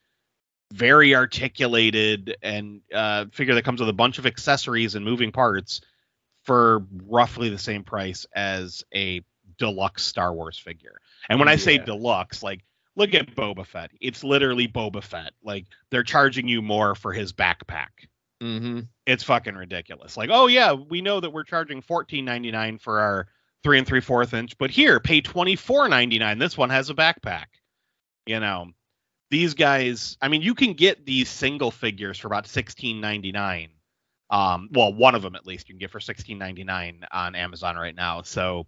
very articulated, and uh, figure that comes with a bunch of accessories and moving parts for roughly the same price as a deluxe Star Wars figure. And when I say deluxe, like look at Boba Fett. It's literally Boba Fett. Like they're charging you more for his backpack. Mm-hmm. It's fucking ridiculous. Like, oh yeah, we know that we're charging fourteen ninety nine for our three and three fourth inch, but here, pay twenty four ninety nine. This one has a backpack. You know, these guys. I mean, you can get these single figures for about sixteen ninety nine. Um, well, one of them at least you can get for sixteen ninety nine on Amazon right now. So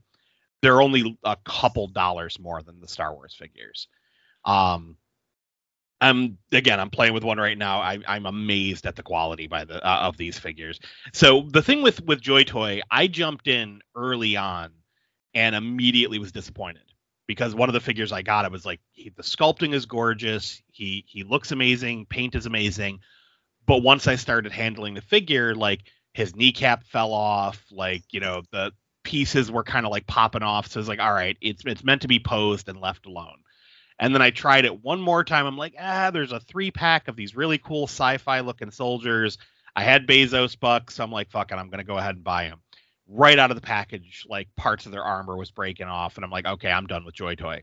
they're only a couple dollars more than the Star Wars figures. Um, I'm again, I'm playing with one right now. I, I'm amazed at the quality by the uh, of these figures. So the thing with with Joy Toy, I jumped in early on and immediately was disappointed because one of the figures I got, I was like, he, the sculpting is gorgeous. He he looks amazing. Paint is amazing. But once I started handling the figure, like his kneecap fell off, like you know the pieces were kind of like popping off. So it's like, all right, it's it's meant to be posed and left alone. And then I tried it one more time. I'm like, ah, there's a three pack of these really cool sci-fi looking soldiers. I had Bezos bucks. So I'm like, fuck it, I'm gonna go ahead and buy them. Right out of the package, like parts of their armor was breaking off, and I'm like, okay, I'm done with Joy Toy.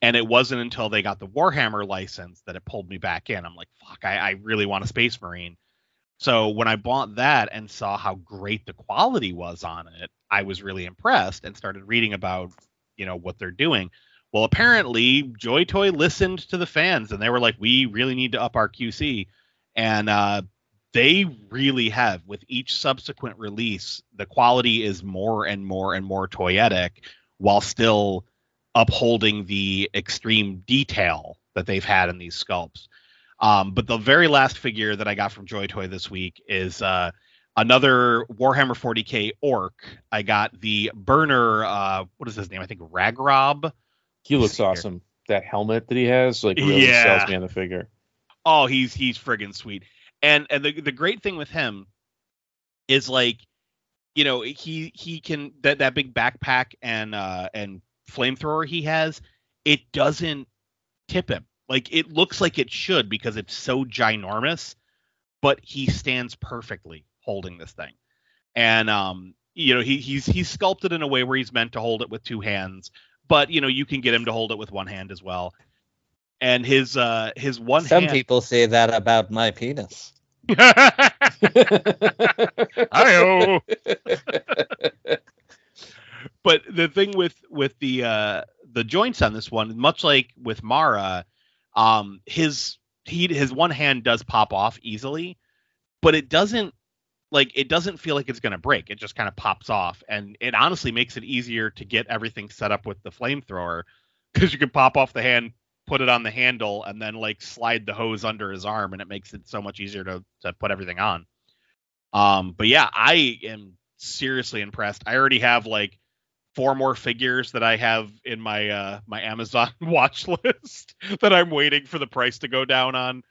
And it wasn't until they got the Warhammer license that it pulled me back in. I'm like, fuck, I, I really want a Space Marine. So when I bought that and saw how great the quality was on it, I was really impressed and started reading about, you know, what they're doing. Well, apparently Joy Toy listened to the fans and they were like, we really need to up our QC. And uh, they really have. With each subsequent release, the quality is more and more and more toyetic while still upholding the extreme detail that they've had in these sculpts. Um, but the very last figure that I got from Joy Toy this week is uh, another Warhammer 40k orc. I got the burner. Uh, what is his name? I think Ragrob. He looks awesome. That helmet that he has, like, really Yeah. sells me on the figure. Oh, he's he's friggin' sweet. And and the the great thing with him is like, you know, he he can that that big backpack and uh and flamethrower he has, it doesn't tip him. Like it looks like it should because it's so ginormous, but he stands perfectly holding this thing. And um you know, he he's he's sculpted in a way where he's meant to hold it with two hands, but you know, you can get him to hold it with one hand as well. And his uh his one Some hand people say that about my penis. Hi-oh. but the thing with with the uh the joints on this one, much like with Mara, um his he his one hand does pop off easily, but it doesn't like it doesn't feel like it's gonna break. It just kind of pops off, and it honestly makes it easier to get everything set up with the flamethrower because you can pop off the hand, put it on the handle, and then like slide the hose under his arm, and it makes it so much easier to to put everything on. Um, but yeah, I am seriously impressed. I already have like four more figures that I have in my uh my Amazon watch list that I'm waiting for the price to go down on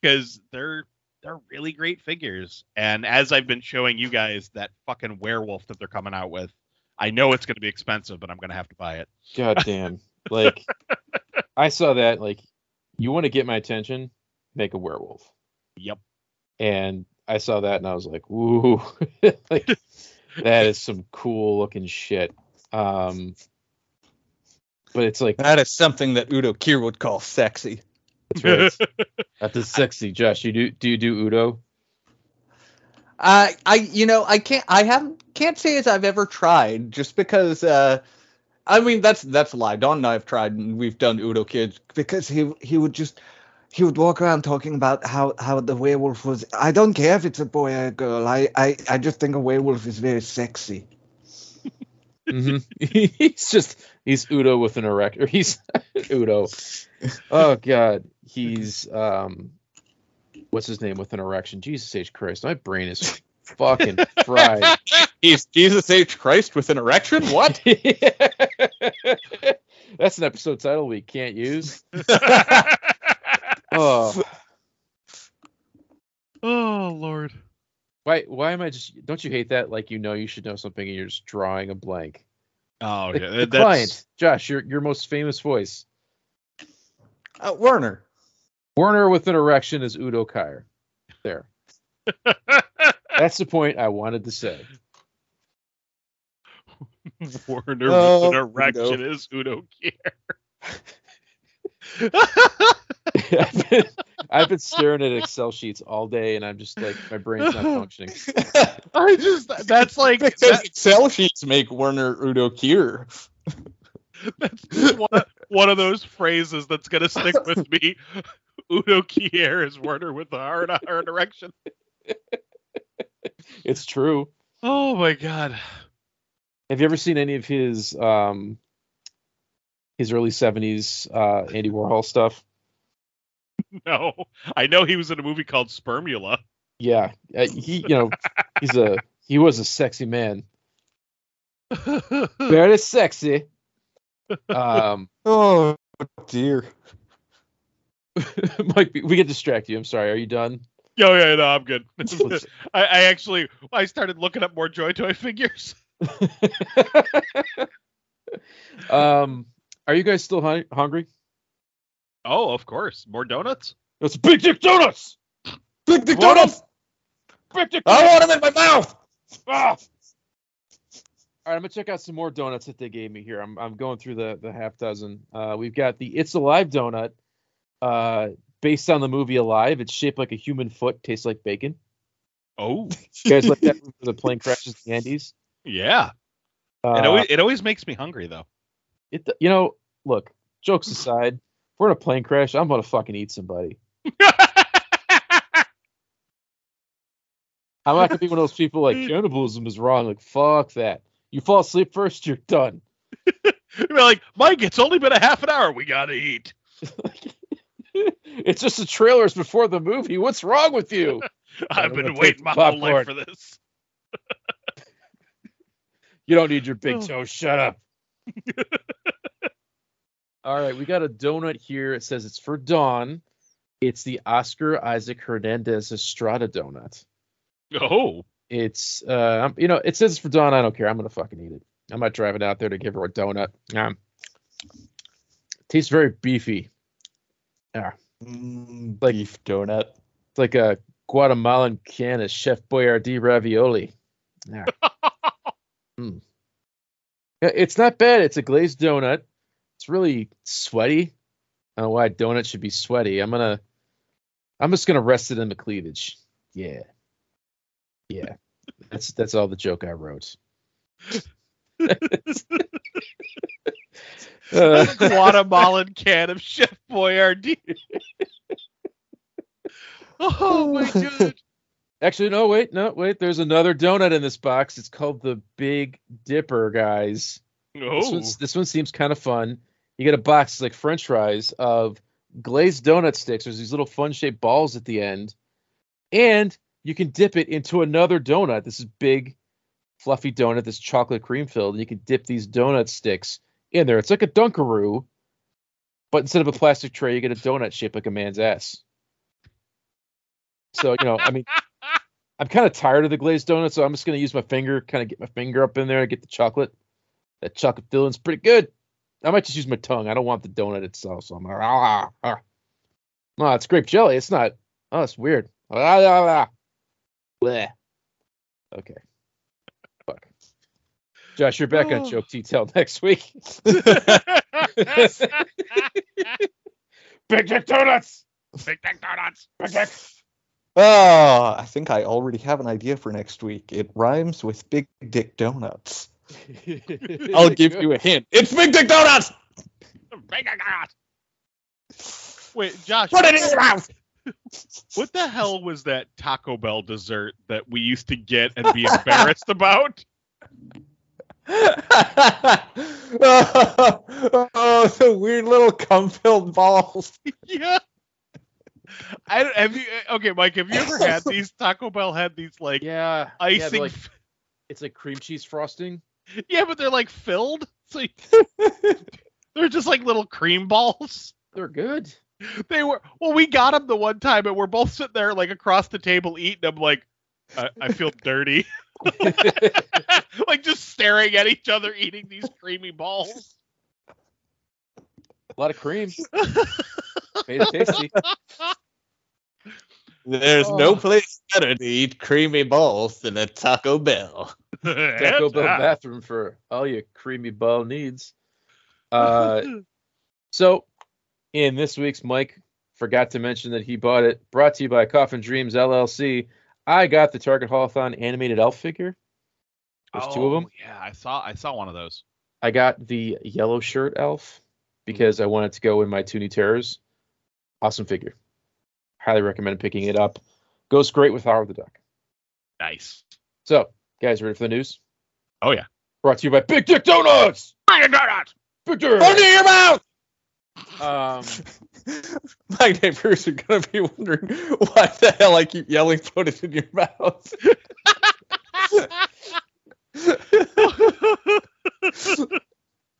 because they're they're really great figures. And as I've been showing you guys that fucking werewolf that they're coming out with, I know it's going to be expensive, but I'm going to have to buy it. God damn. Like I saw that like you want to get my attention, make a werewolf. Yep. And I saw that and I was like, "Ooh." like that is some cool looking shit. Um but it's like That is something that Udo Kier would call sexy. that's right. That's a sexy Josh. You do do you do Udo? I I you know I can't I haven't can't say as I've ever tried just because uh I mean that's that's a lie. Don and I have tried and we've done Udo Kids because he he would just he would walk around talking about how how the werewolf was I don't care if it's a boy or a girl. I I, I just think a werewolf is very sexy. hmm he's just he's Udo with an erect or he's Udo. Oh god, he's um what's his name with an erection? Jesus H Christ, my brain is fucking fried. He's Jesus H Christ with an erection? What? That's an episode title we can't use. Oh, oh lord. why why am I just don't you hate that like you know you should know something and you're just drawing a blank? Oh, The, yeah. the that's- client, Josh, your your most famous voice. Uh, Werner. Werner with an erection is Udo Kier. There. That's the point I wanted to say. Werner Oh, with an erection Udo. is Udo Kier. I've been, I've been staring at Excel sheets all day, and I'm just like my brain's not functioning. I just that's like because that, Excel sheets make Werner Udo Kier. that's one, of, one of those phrases that's gonna stick with me. Udo Kier is Werner with a hard hard erection. It's true. Oh my god. Have you ever seen any of his um his early '70s uh, Andy Warhol stuff? No. I know he was in a movie called Spermula. Yeah, uh, he you know he's a he was a sexy man, very sexy. Um, Oh dear. Mike, we get distracted. you. I'm sorry. Are you done? Yo, yeah, no, I'm good. I, I actually I started looking up more Joy Toy figures. um, are you guys still hun- hungry? Oh, of course. More donuts? It's big dick donuts. Big Dick Donuts! Big dick. Donuts! I want them in my mouth! Ah! All right, I'm gonna check out some more donuts that they gave me here. I'm I'm going through the the half dozen. Uh, we've got the It's Alive donut, uh, based on the movie Alive. It's shaped like a human foot, tastes like bacon. Oh, You guys like that the plane crashes in the Andes? yeah. Uh, it always it always makes me hungry though. it, you know, look, jokes aside, if we're in a plane crash, I'm gonna fucking eat somebody. I'm not gonna be one of those people like cannibalism is wrong. Like fuck that. You fall asleep first, you're done. You're like, Mike, it's only been a half an hour. We gotta eat. it's just the trailers before the movie. What's wrong with you? I've been waiting my the whole life for this. You don't need your big Oh. toe. Shut up. All right, we got a donut here. It says it's for Dawn. It's the Oscar Isaac Hernandez Estrada donut. Oh, It's uh, you know, it says it's for Dawn. I don't care. I'm gonna fucking eat it. I'm not driving out there to give her a donut. Um, tastes very beefy. Mm, Like- beef donut. It's like a Guatemalan can of Chef Boyardee ravioli. Yeah. Mm. Yeah, It's not bad. It's a glazed donut. It's really sweaty. I don't know why a donut should be sweaty. I'm gonna, I'm just gonna rest it in the cleavage. Yeah, yeah. That's that's all the joke I wrote. Uh, Guatemalan can of Chef Boyardee. oh my god. Actually, no, wait, no, wait. There's another donut in this box. It's called the Big Dipper, guys. This, Oh, one's, this one seems kind of fun. You get a box like French fries of glazed donut sticks. There's these little fun shaped balls at the end, and you can dip it into another donut. This is big, fluffy donut that's chocolate cream filled. And you can dip these donut sticks in there. It's like a Dunkaroo, but instead of a plastic tray, you get a donut shaped like a man's ass. So you know, I mean, I'm kind of tired of the glazed donut, so I'm just gonna use my finger, kind of get my finger up in there and get the chocolate. That chocolate filling's pretty good. I might just use my tongue. I don't want the donut itself, so I'm like, ah, ah. No, it's grape jelly. It's not. Oh, it's weird. Ah, ah, ah. Bleh. Okay. Fuck. Josh, you're back on Oh. joke detail next week. Big Dick Donuts. Big Dick Donuts. Big Dick. Oh, I think I already have an idea for next week. It rhymes with Big Dick Donuts. I'll give you a hint. It's Big Dick Donuts. Big Dick Donuts. Wait, Josh. Put it in your mouth. What the hell was that Taco Bell dessert that we used to get and be embarrassed about? oh, the weird little cum-filled balls. Yeah. I don't, have you okay, Mike? Have you ever had these? Taco Bell had these like Yeah. yeah, icing. they're like, it's like cream cheese frosting. Yeah, but they're like filled. So you- they're just like little cream balls. They're good. They were well, we got them the one time, and we're both sitting there like across the table eating them. Like, I, I feel dirty. like just staring at each other eating these creamy balls. A lot of cream. Made it tasty. There's Oh. no place better to eat creamy balls than a Taco Bell. Taco Bell bathroom for all your creamy ball needs. Uh, so, in this week's Mike forgot to mention that he bought it. Brought to you by Coffin Dreams LLC. I got the Target Hawthorne animated elf figure. There's two of oh, them. Oh, Yeah, I saw I saw one of those. I got the yellow shirt elf because I wanted to go in my Toony Terrors. Awesome figure. Highly recommend picking it up. Goes great with Howard of the Duck. Nice. So, guys, ready for the news? Oh yeah. Brought to you by Big Dick Donuts. Big Donuts. Big Dick. Put it in your mouth! Um, My neighbors are gonna be wondering why the hell I keep yelling "Put it in your mouth."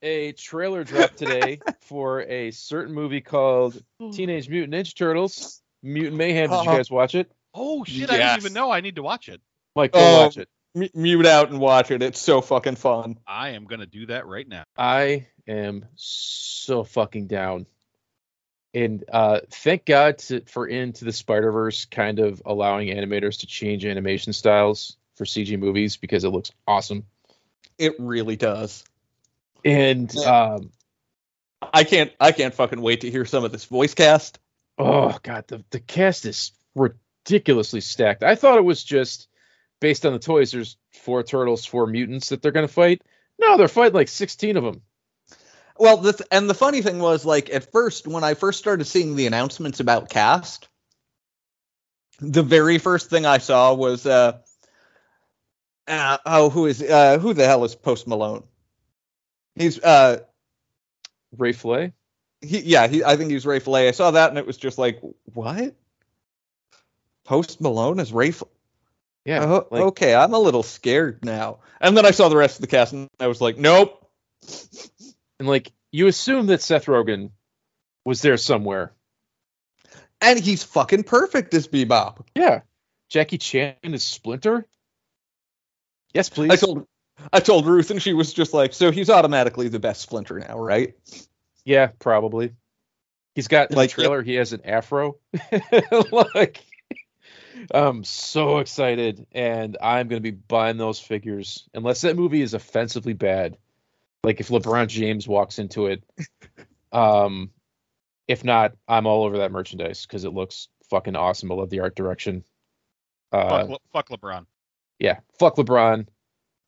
a trailer dropped today for a certain movie called Teenage Mutant Ninja Turtles. Mutant Mayhem. Did you Uh-huh. guys watch it? oh shit! I didn't even know. I need to watch it. Mike, go Oh. watch it. M- mute out and watch it. It's so fucking fun. I am gonna do that right now. I am so fucking down. And uh, thank God to, for Into the Spider Verse kind of allowing animators to change animation styles for CG movies because it looks awesome. It really does. And um, I can't. I can't fucking wait to hear some of this voice cast. oh god, the the cast is ridiculously stacked. I thought it was just based on the toys. There's four turtles, four mutants that they're gonna fight. No, they're fighting like 16 of them. Well, the th- and the funny thing was, like, at first, when I first started seeing the announcements about cast, the very first thing I saw was, uh, uh oh, who is, uh, who the hell is Post Malone? He's, uh, Ray Flay. he, yeah, he, I think he's Ray Fillet. I saw that and it was just like, what? Post Malone is Ray. F- Yeah, Oh, like, okay, I'm a little scared now. And then I saw the rest of the cast and I was like, nope. And like you assume that Seth Rogen was there somewhere. And he's fucking perfect as Bebop. Yeah. Jackie Chan is Splinter? Yes, please. I told I told Ruth and she was just like, so he's automatically the best Splinter now, right? yeah, probably. He's got in Like, the trailer, he has an afro. like I'm so excited and I'm gonna be buying those figures unless that movie is offensively bad. Like if LeBron James walks into it. Um if not, I'm all over that merchandise because it looks fucking awesome. I love the art direction. Uh, fuck, fuck LeBron. yeah, fuck LeBron,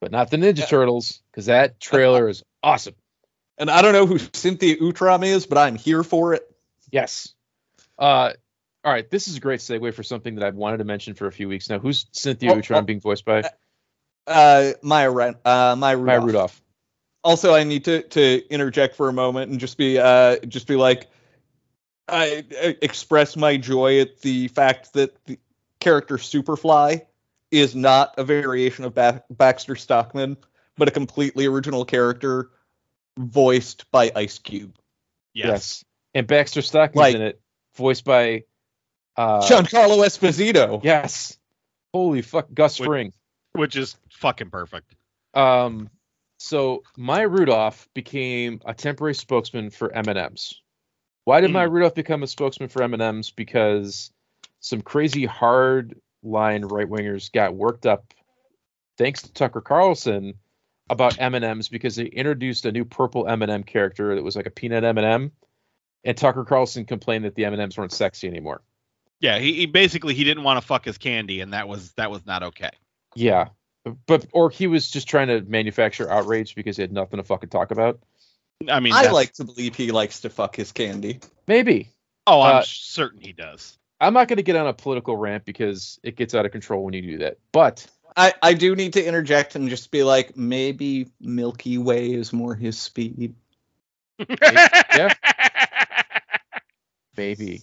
but not the Ninja Yeah. Turtles because that trailer is awesome. And I don't know who Cynthia Utrom is, but I'm here for it. Yes. Uh, all right, this is a great segue for something that I've wanted to mention for a few weeks now. Who's Cynthia Oh, Utrom oh. being voiced by? Uh, Maya, uh, Maya Rudolph. Maya Rudolph. Also, I need to to interject for a moment and just be uh just be like, I, I express my joy at the fact that the character Superfly is not a variation of ba- Baxter Stockman, but a completely original character voiced by Ice Cube. Yes. And Baxter Stockman's Like- in it, voiced by Uh, Giancarlo Esposito. Yes. Holy fuck, Gus Which- Fring. which is fucking perfect. Um, so Maya Rudolph became a temporary spokesman for M&M's. Why did Hmm. Maya Rudolph become a spokesman for M&M's? Because some crazy hard line right wingers got worked up, thanks to Tucker Carlson, about M&M's because they introduced a new purple M&M character that was like a peanut M&M, and Tucker Carlson complained that the M&Ms weren't sexy anymore. Yeah, he, he basically he didn't want to fuck his candy, and that was that was not okay. Yeah, but or he was just trying to manufacture outrage because he had nothing to fucking talk about. I mean, I like to believe he likes to fuck his candy. Maybe. Oh, I'm uh, certain he does. I'm not going to get on a political rant because it gets out of control when you do that. But I, I do need to interject and just be like, maybe Milky Way is more his speed. yeah. maybe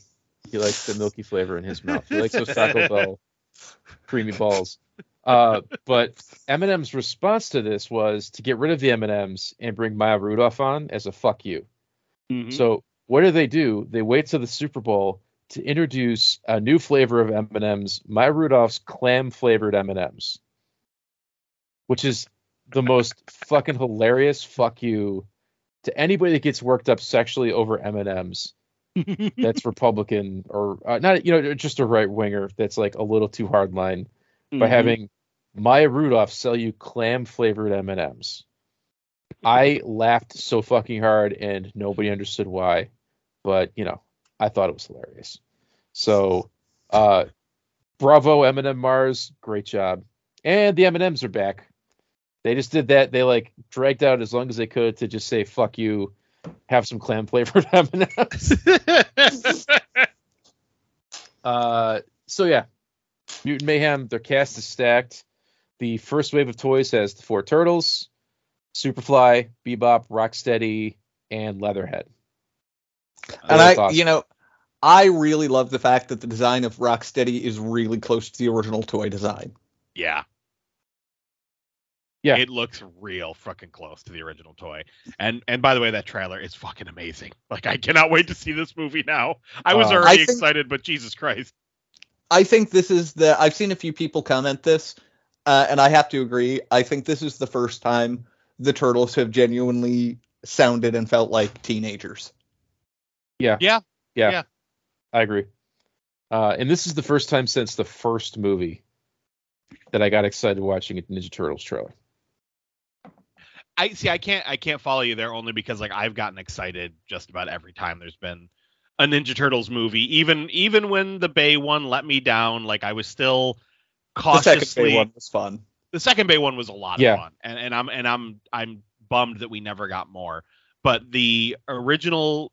he likes the milky flavor in his mouth. He likes those Taco Bell creamy balls. Uh, but M&M's response to this was to get rid of the M&Ms and bring Maya Rudolph on as a fuck you. Mhm. So what do they do? They wait till the Super Bowl to introduce a new flavor of M&Ms, Maya Rudolph's clam flavored M&Ms, which is the most fucking hilarious fuck you to anybody that gets worked up sexually over M&Ms. That's Republican or uh, not, you know, just a right winger. That's like a little too hard line by having Maya Rudolph sell you clam flavored M&Ms. I laughed so fucking hard and nobody understood why, but you know, I thought it was hilarious. So, uh, bravo M&M Mars, great job. And the M&Ms are back. They just did that. They like dragged out as long as they could to just say fuck you, have some clam flavored M&Ms. Uh, so yeah, Mutant Mayhem. Their cast is stacked. The first wave of toys has the four turtles, Superfly, Bebop, Rocksteady, and Leatherhead. And I, awesome. you know, I really love the fact that the design of Rocksteady is really close to the original toy design. yeah. Yeah. It looks real fucking close to the original toy. And and by the way, that trailer is fucking amazing. Like I cannot wait to see this movie now. I was Uh, already I think- excited, but Jesus Christ. I think this is the. I've seen a few people comment this, uh, and I have to agree. I think this is the first time the turtles have genuinely sounded and felt like teenagers. yeah, Yeah. yeah, yeah. I agree. Uh, and this is the first time since the first movie that I got excited watching a Ninja Turtles trailer. I see. I can't. I can't follow you there only because like I've gotten excited just about every time there's been a Ninja Turtles movie. Even even when the Bay one let me down, like I was still The cautiously. second Bay one was fun. the second Bay one was a lot Yeah. of fun, and and I'm and I'm I'm bummed that we never got more. But the original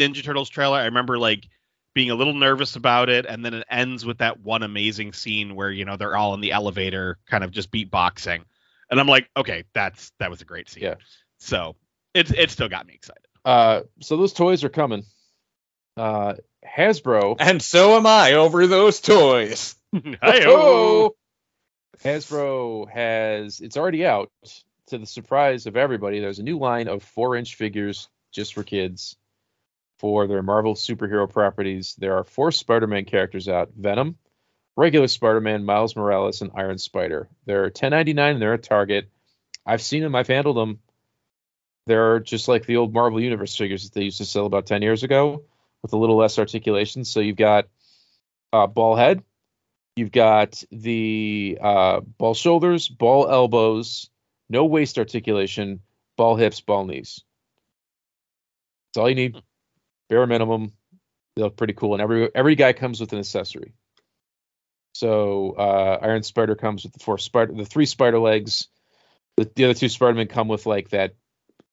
Ninja Turtles trailer, I remember like being a little nervous about it, and then it ends with that one amazing scene where you know they're all in the elevator, kind of just beatboxing, and I'm like, okay, that's that was a great scene. Yeah. So it's it still got me excited. Uh, so those toys are coming. Uh, Hasbro. And so am I over those toys. Hi-yo. Hasbro has it's already out to the surprise of everybody. There's a new line of four inch figures just for kids for their Marvel superhero properties. There are four Spider Man characters out Venom, regular Spider Man, Miles Morales, and Iron Spider. They're 10.99 and they're at Target. I've seen them, I've handled them. They're just like the old Marvel Universe figures that they used to sell about 10 years ago with a little less articulation. So you've got uh, ball head, You've got the uh, ball shoulders, ball elbows, no waist articulation, ball hips, ball knees. That's all you need. Bare minimum. They look pretty cool, and every every guy comes with an accessory. So uh, Iron Spider comes with the four spider, the three spider legs. The, the other two Spider-Men come with like that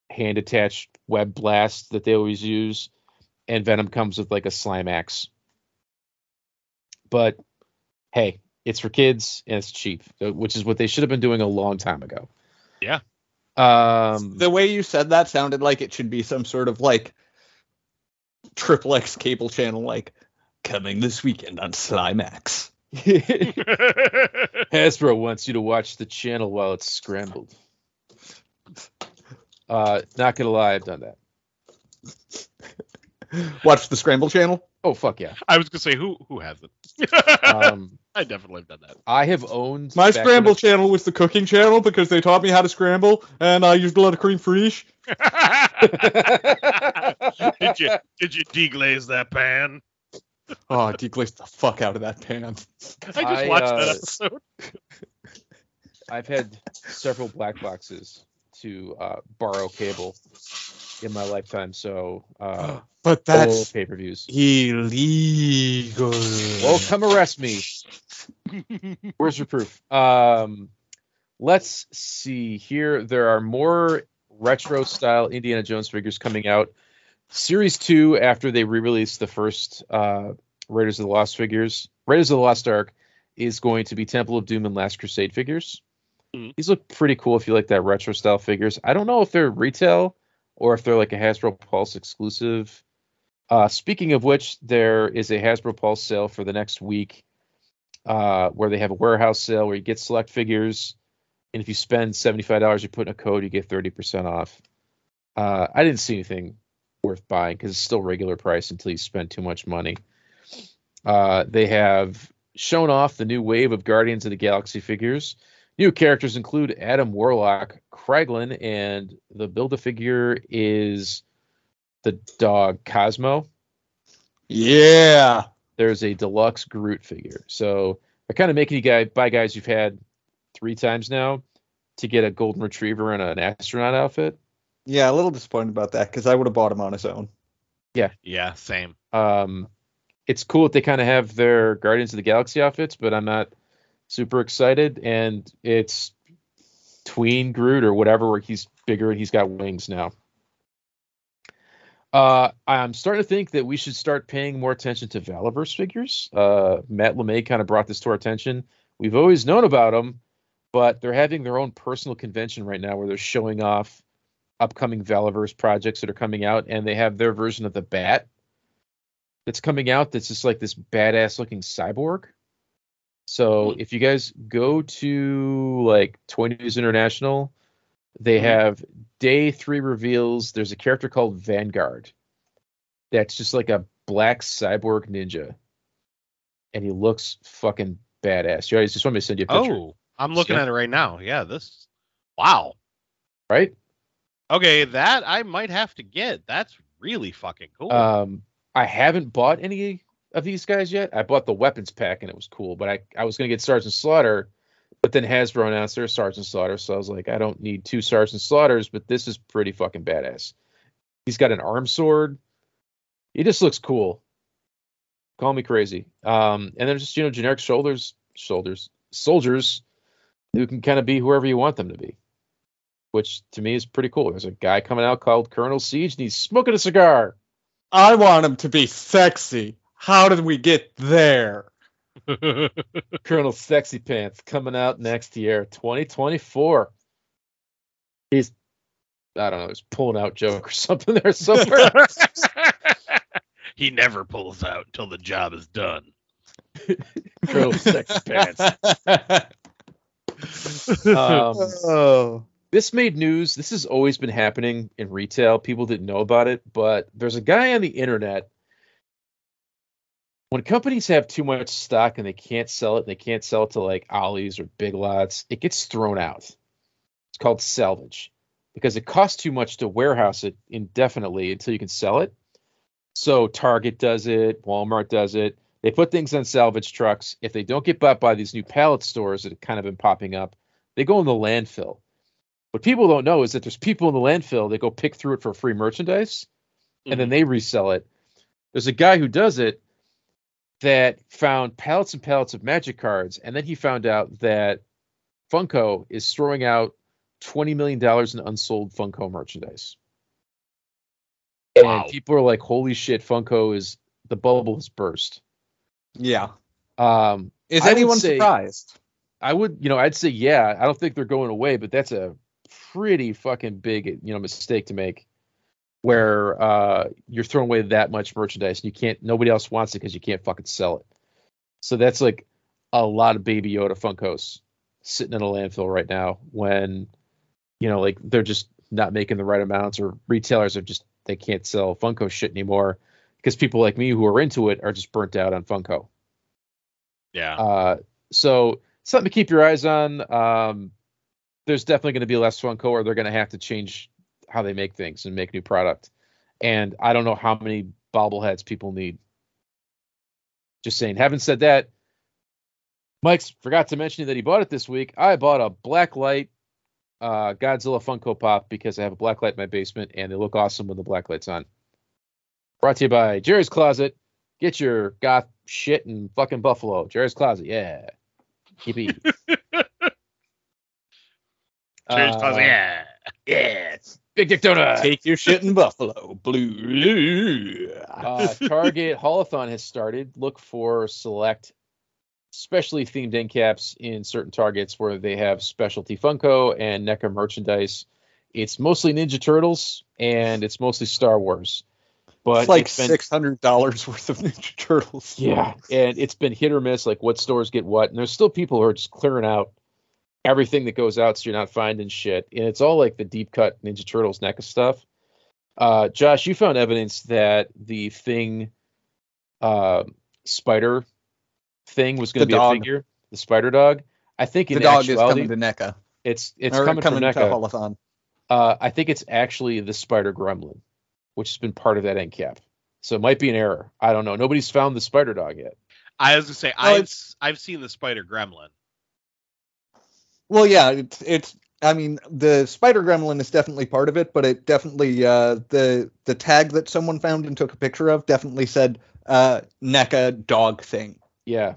hand attached web blast that they always use, and Venom comes with like a slime axe. But hey, it's for kids and it's cheap, uh, which is what they should have been doing a long time ago. Yeah. Um. The way you said that sounded like it should be some sort of like triple X cable channel, like coming this weekend on Slimax. Hasbro wants you to watch the channel while it's scrambled. Uh, not gonna lie, I've done that. Watch the Scramble channel. Oh fuck yeah. I was gonna say who who hasn't. Um, I definitely have done that. I have owned My back scramble it- channel was the cooking channel because they taught me how to scramble, and I used a lot of cream fraiche. did you did you deglaze that pan? Oh, I deglazed the fuck out of that pan. I just I, watched uh, that episode. I've had several black boxes to uh, borrow cable in my lifetime, so uh, But that's pay per views. illegal. Well, come arrest me. Where's your proof? Um, let's see here. There are more retro style Indiana Jones figures coming out. Series two, after they re-released the first uh, Raiders of the Lost figures, Raiders of the Lost Ark is going to be Temple of Doom and Last Crusade figures. Mhm. These look pretty cool if you like that retro style figures. I don't know if they're retail or if they're like a Hasbro Pulse exclusive. Uh, speaking of which, there is a Hasbro Pulse sale for the next week uh, where they have a warehouse sale where you get select figures. And if you spend $75, you put in a code, you get 30% off. Uh, I didn't see anything worth buying because it's still regular price until you spend too much money. Uh, they have shown off the new wave of Guardians of the Galaxy figures. New characters include Adam Warlock, Kraglin, and the build a figure is the dog Cosmo. Yeah. There's a deluxe Groot figure. So they're kind of making you guys buy guys you've had three times now to get a golden retriever and an astronaut outfit. Yeah, a little disappointed about that because I would have bought him on his own. Yeah. Yeah, same. Um, it's cool that they kind of have their Guardians of the Galaxy outfits, but I'm not super excited. And it's tween Groot or whatever, where he's bigger and he's got wings now. Uh, I'm starting to think that we should start paying more attention to Valaverse figures. Uh, Matt LeMay kind of brought this to our attention. We've always known about them, but they're having their own personal convention right now where they're showing off upcoming Valaverse projects that are coming out, and they have their version of the Bat that's coming out that's just like this badass looking cyborg. So Hmm. if you guys go to like Toy News International, they Mhm. have day three reveals. There's a character called Vanguard that's just like a black cyborg ninja. And he looks fucking badass. You always just want me to send you a picture, Oh, I'm looking Yeah. at it right now. Yeah, this. Wow. right? Okay, that I might have to get. That's really fucking cool. Um, I haven't bought any of these guys yet. I bought the weapons pack and it was cool, but I, I was gonna get Sergeant Slaughter, but then Hasbro announced their Sergeant Slaughter, so I was like, I don't need two Sergeant Slaughters, but this is pretty fucking badass. He's got an arm sword. He just looks cool. Call me crazy. Um, and then just you know generic shoulders, shoulders, soldiers who can kind of be whoever you want them to be, which to me is pretty cool. There's a guy coming out called Colonel Siege, and he's smoking a cigar. I want him to be sexy. How did we get there? Colonel Sexy Pants coming out next year, 2024. He's, I don't know, he's pulling out joke or something there somewhere. he never pulls out until the job is done. Colonel Sexy Pants. Um, oh. this made news. This has always been happening in retail. People didn't know about it, but there's a guy on the internet. When companies have too much stock and they can't sell it, and they can't sell it to like Ollie's or Big Lots, it gets thrown out. It's called salvage because it costs too much to warehouse it indefinitely until you can sell it. So Target does it, Walmart does it. They put things on salvage trucks. If they don't get bought by these new pallet stores that have kind of been popping up, they go in the landfill. What people don't know is that there's people in the landfill that go pick through it for free merchandise and then mm-hmm. they resell it. There's a guy who does it that found pallets and pallets of magic cards, and then he found out that Funko is throwing out twenty million dollars in unsold Funko merchandise. Wow. And people are like, "Holy shit, Funko is the bubble has burst." Yeah. Um, Is I anyone say- surprised? I would, you know, I'd say yeah. I don't think they're going away, but that's a pretty fucking big, you know, mistake to make, where uh, you're throwing away that much merchandise and you can't. Nobody else wants it because you can't fucking sell it. So that's like a lot of Baby Yoda Funkos sitting in a landfill right now. When you know, like they're just not making the right amounts, or retailers are just they can't sell Funko shit anymore because people like me who are into it are just burnt out on Funko. Yeah. Uh, so something to keep your eyes on. Um, there's definitely going to be less Funko, or they're going to have to change how they make things and make new product. And I don't know how many bobbleheads people need. Just saying. Having said that, Mike's forgot to mention that he bought it this week. I bought a black light uh, Godzilla Funko Pop because I have a black light in my basement and they look awesome when the black light's on. Brought to you by Jerry's Closet. Get your goth shit in fucking Buffalo. Jerry's Closet, yeah. Yippee. Cheers, Uh, Closet. Yeah. Yeah. Big Dick Donut. Take your shit in Buffalo. Blue. uh, Target Haulathon has started. Look for select, specially themed end caps in certain Targets where they have specialty Funko and NECA merchandise. It's mostly Ninja Turtles and it's mostly Star Wars. But it's like six hundred dollars worth of Ninja Turtles. Yeah, and it's been hit or miss, like what stores get what, and there's still people who are just clearing out everything that goes out, so you're not finding shit, and it's all like the deep cut Ninja Turtles NECA stuff. Uh, Josh, you found evidence that the thing, uh, spider thing was going to be dog. a figure, the spider dog. I think in the dog is coming to NECA. it's it's or coming, from NECA. Haulathon. Uh, I think it's actually the Spider Gremlin, which has been part of that end cap. So it might be an error. I don't know. Nobody's found the Spider Dog yet. I was gonna say Well, I've I've seen the Spider Gremlin. Well, yeah, it's it's. I mean, the Spider Gremlin is definitely part of it, but it definitely uh, the the tag that someone found and took a picture of definitely said uh, NECA dog thing. Yeah.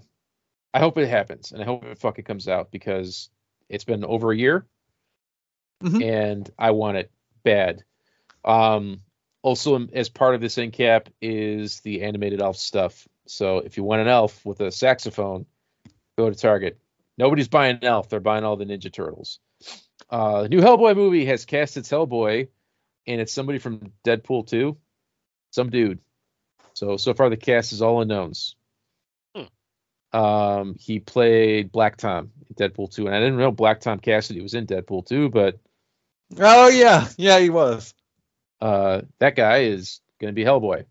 I hope it happens and I hope it fucking comes out because it's been over a year Mhm. and I want it bad. Um also um, as part of this end cap is the animated elf stuff. So if you want an elf with a saxophone, go to Target. Nobody's buying an elf, they're buying all the Ninja Turtles. Uh the new Hellboy movie has cast its Hellboy and it's somebody from Deadpool 2. Some dude. So so far the cast is all unknowns. Um, he played Black Tom in Deadpool 2, and I didn't know Black Tom Cassidy was in Deadpool 2, but Oh yeah, yeah, he was. uh, that guy is going to be Hellboy.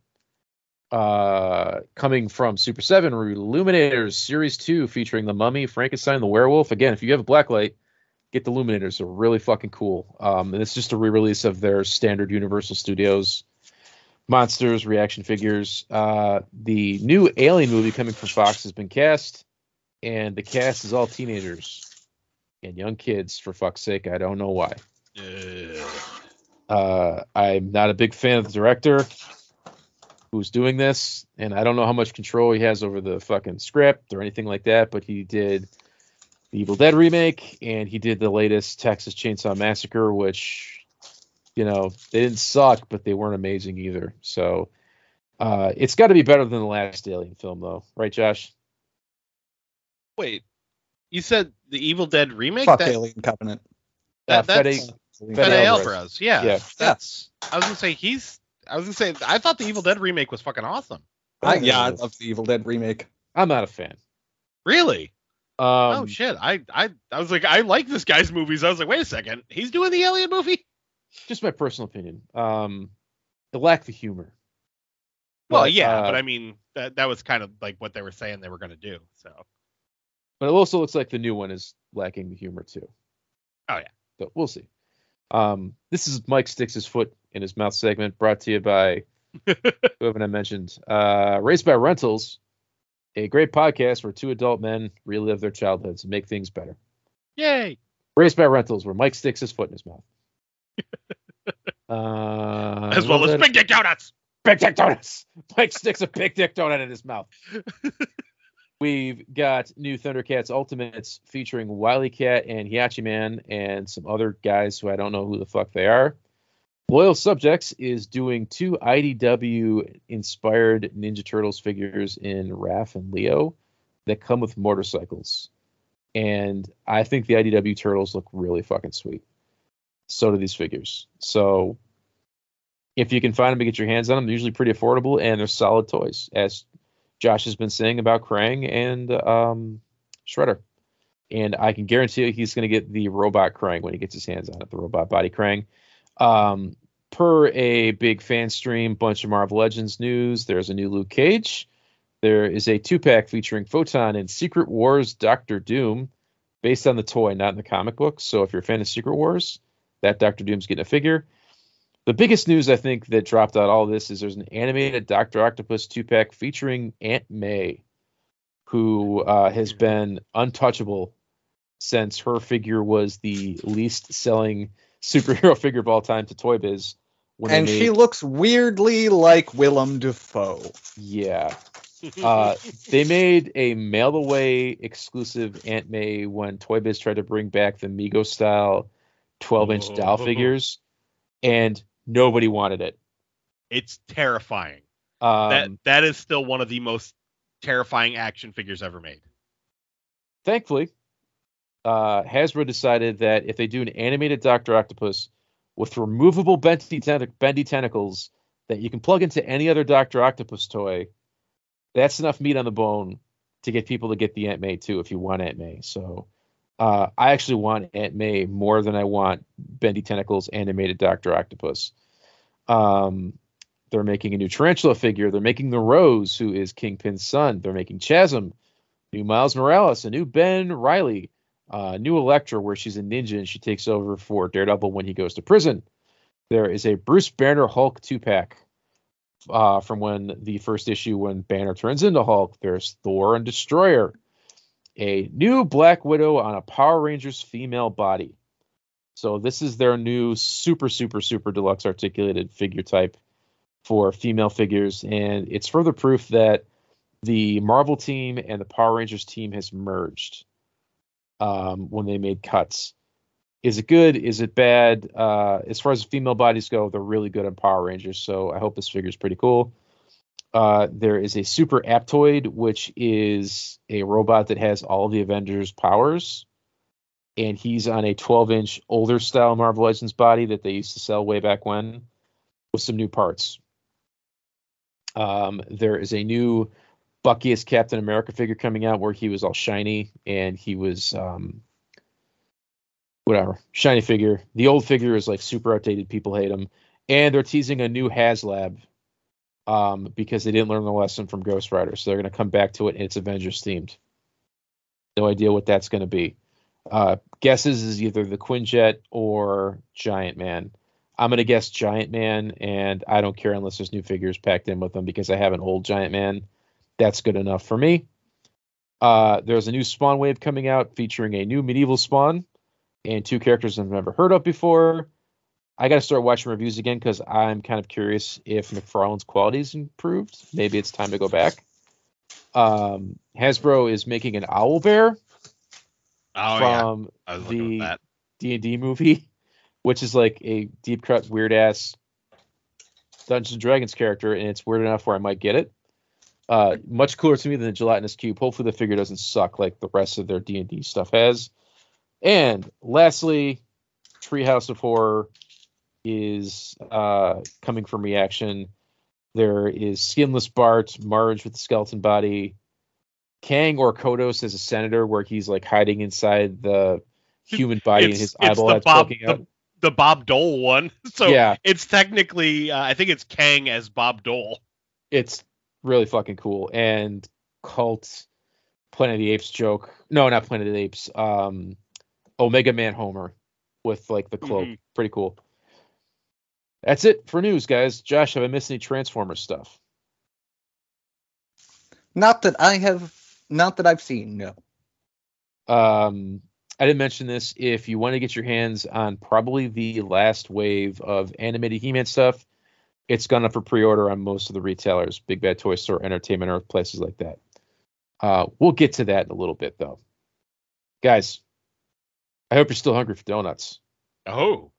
Uh, coming from Super 7, Illuminators Series 2 featuring the Mummy, Frankenstein, the Werewolf. Again, if you have a Blacklight, get the Illuminators. They're really fucking cool. Um, and it's just a re-release of their standard Universal Studios monsters, reaction figures. Uh, the new Alien movie coming from Fox has been cast, and the cast is all teenagers and young kids. For fuck's sake, I don't know why. Uh, I'm not a big fan of the director who's doing this, and I don't know how much control he has over the fucking script or anything like that. But he did the Evil Dead remake, and he did the latest Texas Chainsaw Massacre, which you know they didn't suck, but they weren't amazing either. So uh, it's got to be better than the last Alien film, though, right, Josh? Wait, you said the Evil Dead remake? Fuck that, Alien Covenant. that, Uh, that's Fede- Fede Fede Alvarez. Alvarez. Yeah, Yeah. That's. I was gonna say he's. I was gonna say I thought the Evil Dead remake was fucking awesome. I, yeah, I love the Evil Dead remake. I'm not a fan. Really? Um, oh shit! I I I was like I like this guy's movies. I was like, wait a second, he's doing the Alien movie. just my personal opinion. Um, it lacked the humor. Well, But, yeah, uh, but I mean that that was kind of like what they were saying they were gonna do. So but it also looks like the new one is lacking the humor too. Oh, yeah. So we'll see. Um, this is Mike sticks his foot in his mouth segment, brought to you by who haven't I mentioned? Uh, Raised by Rentals, a great podcast where two adult men relive their childhoods and make things better. yay! Raised by Rentals, where Mike sticks his foot in his mouth. uh, As well as Big Dick Donuts. Big Dick Donuts. Mike sticks a Big Dick Donut in his mouth. We've got new Thundercats Ultimates featuring Wily Cat and Hachiman and some other guys who I don't know who the fuck they are. Loyal Subjects is doing two IDW inspired Ninja Turtles figures in Raph and Leo that come with motorcycles. And I think the IDW Turtles look really fucking sweet. So do these figures. So if you can find them and get your hands on them, they're usually pretty affordable and they're solid toys, as Josh has been saying about Krang and um, Shredder. And I can guarantee you he's going to get the robot Krang when he gets his hands on it, the robot body Krang. Um, per a big fan stream, bunch of Marvel Legends news, there's a new Luke Cage. There is a two pack featuring Photon and Secret Wars Doctor Doom, based on the toy, not in the comic book. So if you're a fan of Secret Wars, that Doctor Doom's getting a figure. The biggest news I think that dropped out all this is there's an animated Doctor Octopus two pack featuring Aunt May, who uh, has been untouchable since her figure was the least selling superhero figure of all time to Toy Biz. When they and she looks weirdly like Willem Dafoe. yeah, uh, they made a mail away exclusive Aunt May when Toy Biz tried to bring back the Mego style 12 inch doll figures, and nobody wanted it. it's terrifying. Um, that that is still one of the most terrifying action figures ever made. thankfully, uh, Hasbro decided that if they do an animated Doctor Octopus with removable bendy, tentac- bendy tentacles that you can plug into any other Doctor Octopus toy, that's enough meat on the bone to get people to get the Aunt May too, if you want Aunt May. So uh, I actually want Aunt May more than I want bendy tentacles animated Doctor Octopus. Um, they're making a new tarantula figure. They're making the Rose, who is Kingpin's son. They're making Chasm, new Miles Morales, a new Ben Reilly, uh, new Elektra, where she's a ninja and she takes over for Daredevil when he goes to prison. There is a Bruce Banner Hulk two pack uh, from when the first issue when Banner turns into Hulk. There's Thor and Destroyer, a new Black Widow on a Power Rangers female body. So this is their new super super super deluxe articulated figure type for female figures, and it's further proof that the Marvel team and the Power Rangers team has merged um, when they made cuts. Is it good? Is it bad? Uh, as far as female bodies go, they're really good on Power Rangers, so I hope this figure is pretty cool. Uh, there is a Super Adaptoid, which is a robot that has all the Avengers' powers, and he's on a 12-inch older style Marvel Legends body that they used to sell way back when, with some new parts. Um, there is a new Bucky as Captain America figure coming out where he was all shiny and he was um, whatever shiny figure. The old figure is like super outdated. People hate him, and they're teasing a new HasLab um, because they didn't learn the lesson from Ghost Rider, so they're going to come back to it and it's Avengers themed. No idea what that's going to be. Uh, guesses is either the Quinjet or Giant Man. I'm gonna guess Giant Man, and I don't care unless there's new figures packed in with them because I have an old Giant Man. That's good enough for me. Uh, there's a new Spawn wave coming out featuring a new medieval Spawn and two characters I've never heard of before. I got to start watching reviews again because I'm kind of curious if McFarlane's quality's improved. Maybe it's time to go back. Um, Hasbro is making an Owl Bear Oh from looking the. D and D movie, which is like a deep cut weird ass Dungeons and Dragons character, and it's weird enough where I might get it. Uh, much cooler to me than the gelatinous cube. Hopefully, the figure doesn't suck like the rest of their D and D stuff has. And lastly, Treehouse of Horror is uh, coming from Reaction. There is Skinless Bart, Marge with the skeleton body, Kang or Kodos as a senator, where he's like hiding inside the human body and It's- his it's eyeball the Bob- poking out. The Bob Dole one. So yeah, it's technically, uh, I think it's Kang as Bob Dole. it's really fucking cool. And cult Planet of the Apes joke. No, not Planet of the Apes. Um, Omega Man Homer with like the cloak. Mhm. Pretty cool. That's it for news, guys. Josh, have I missed any Transformers stuff? Not that I have, not that I've seen. No. Um, I didn't mention this. If you want to get your hands on probably the last wave of animated He-Man stuff, it's gone up for pre-order on most of the retailers, Big Bad Toy Store, Entertainment, or places like that. Uh, we'll get to that in a little bit, though. Guys, I hope you're still hungry for donuts Oh.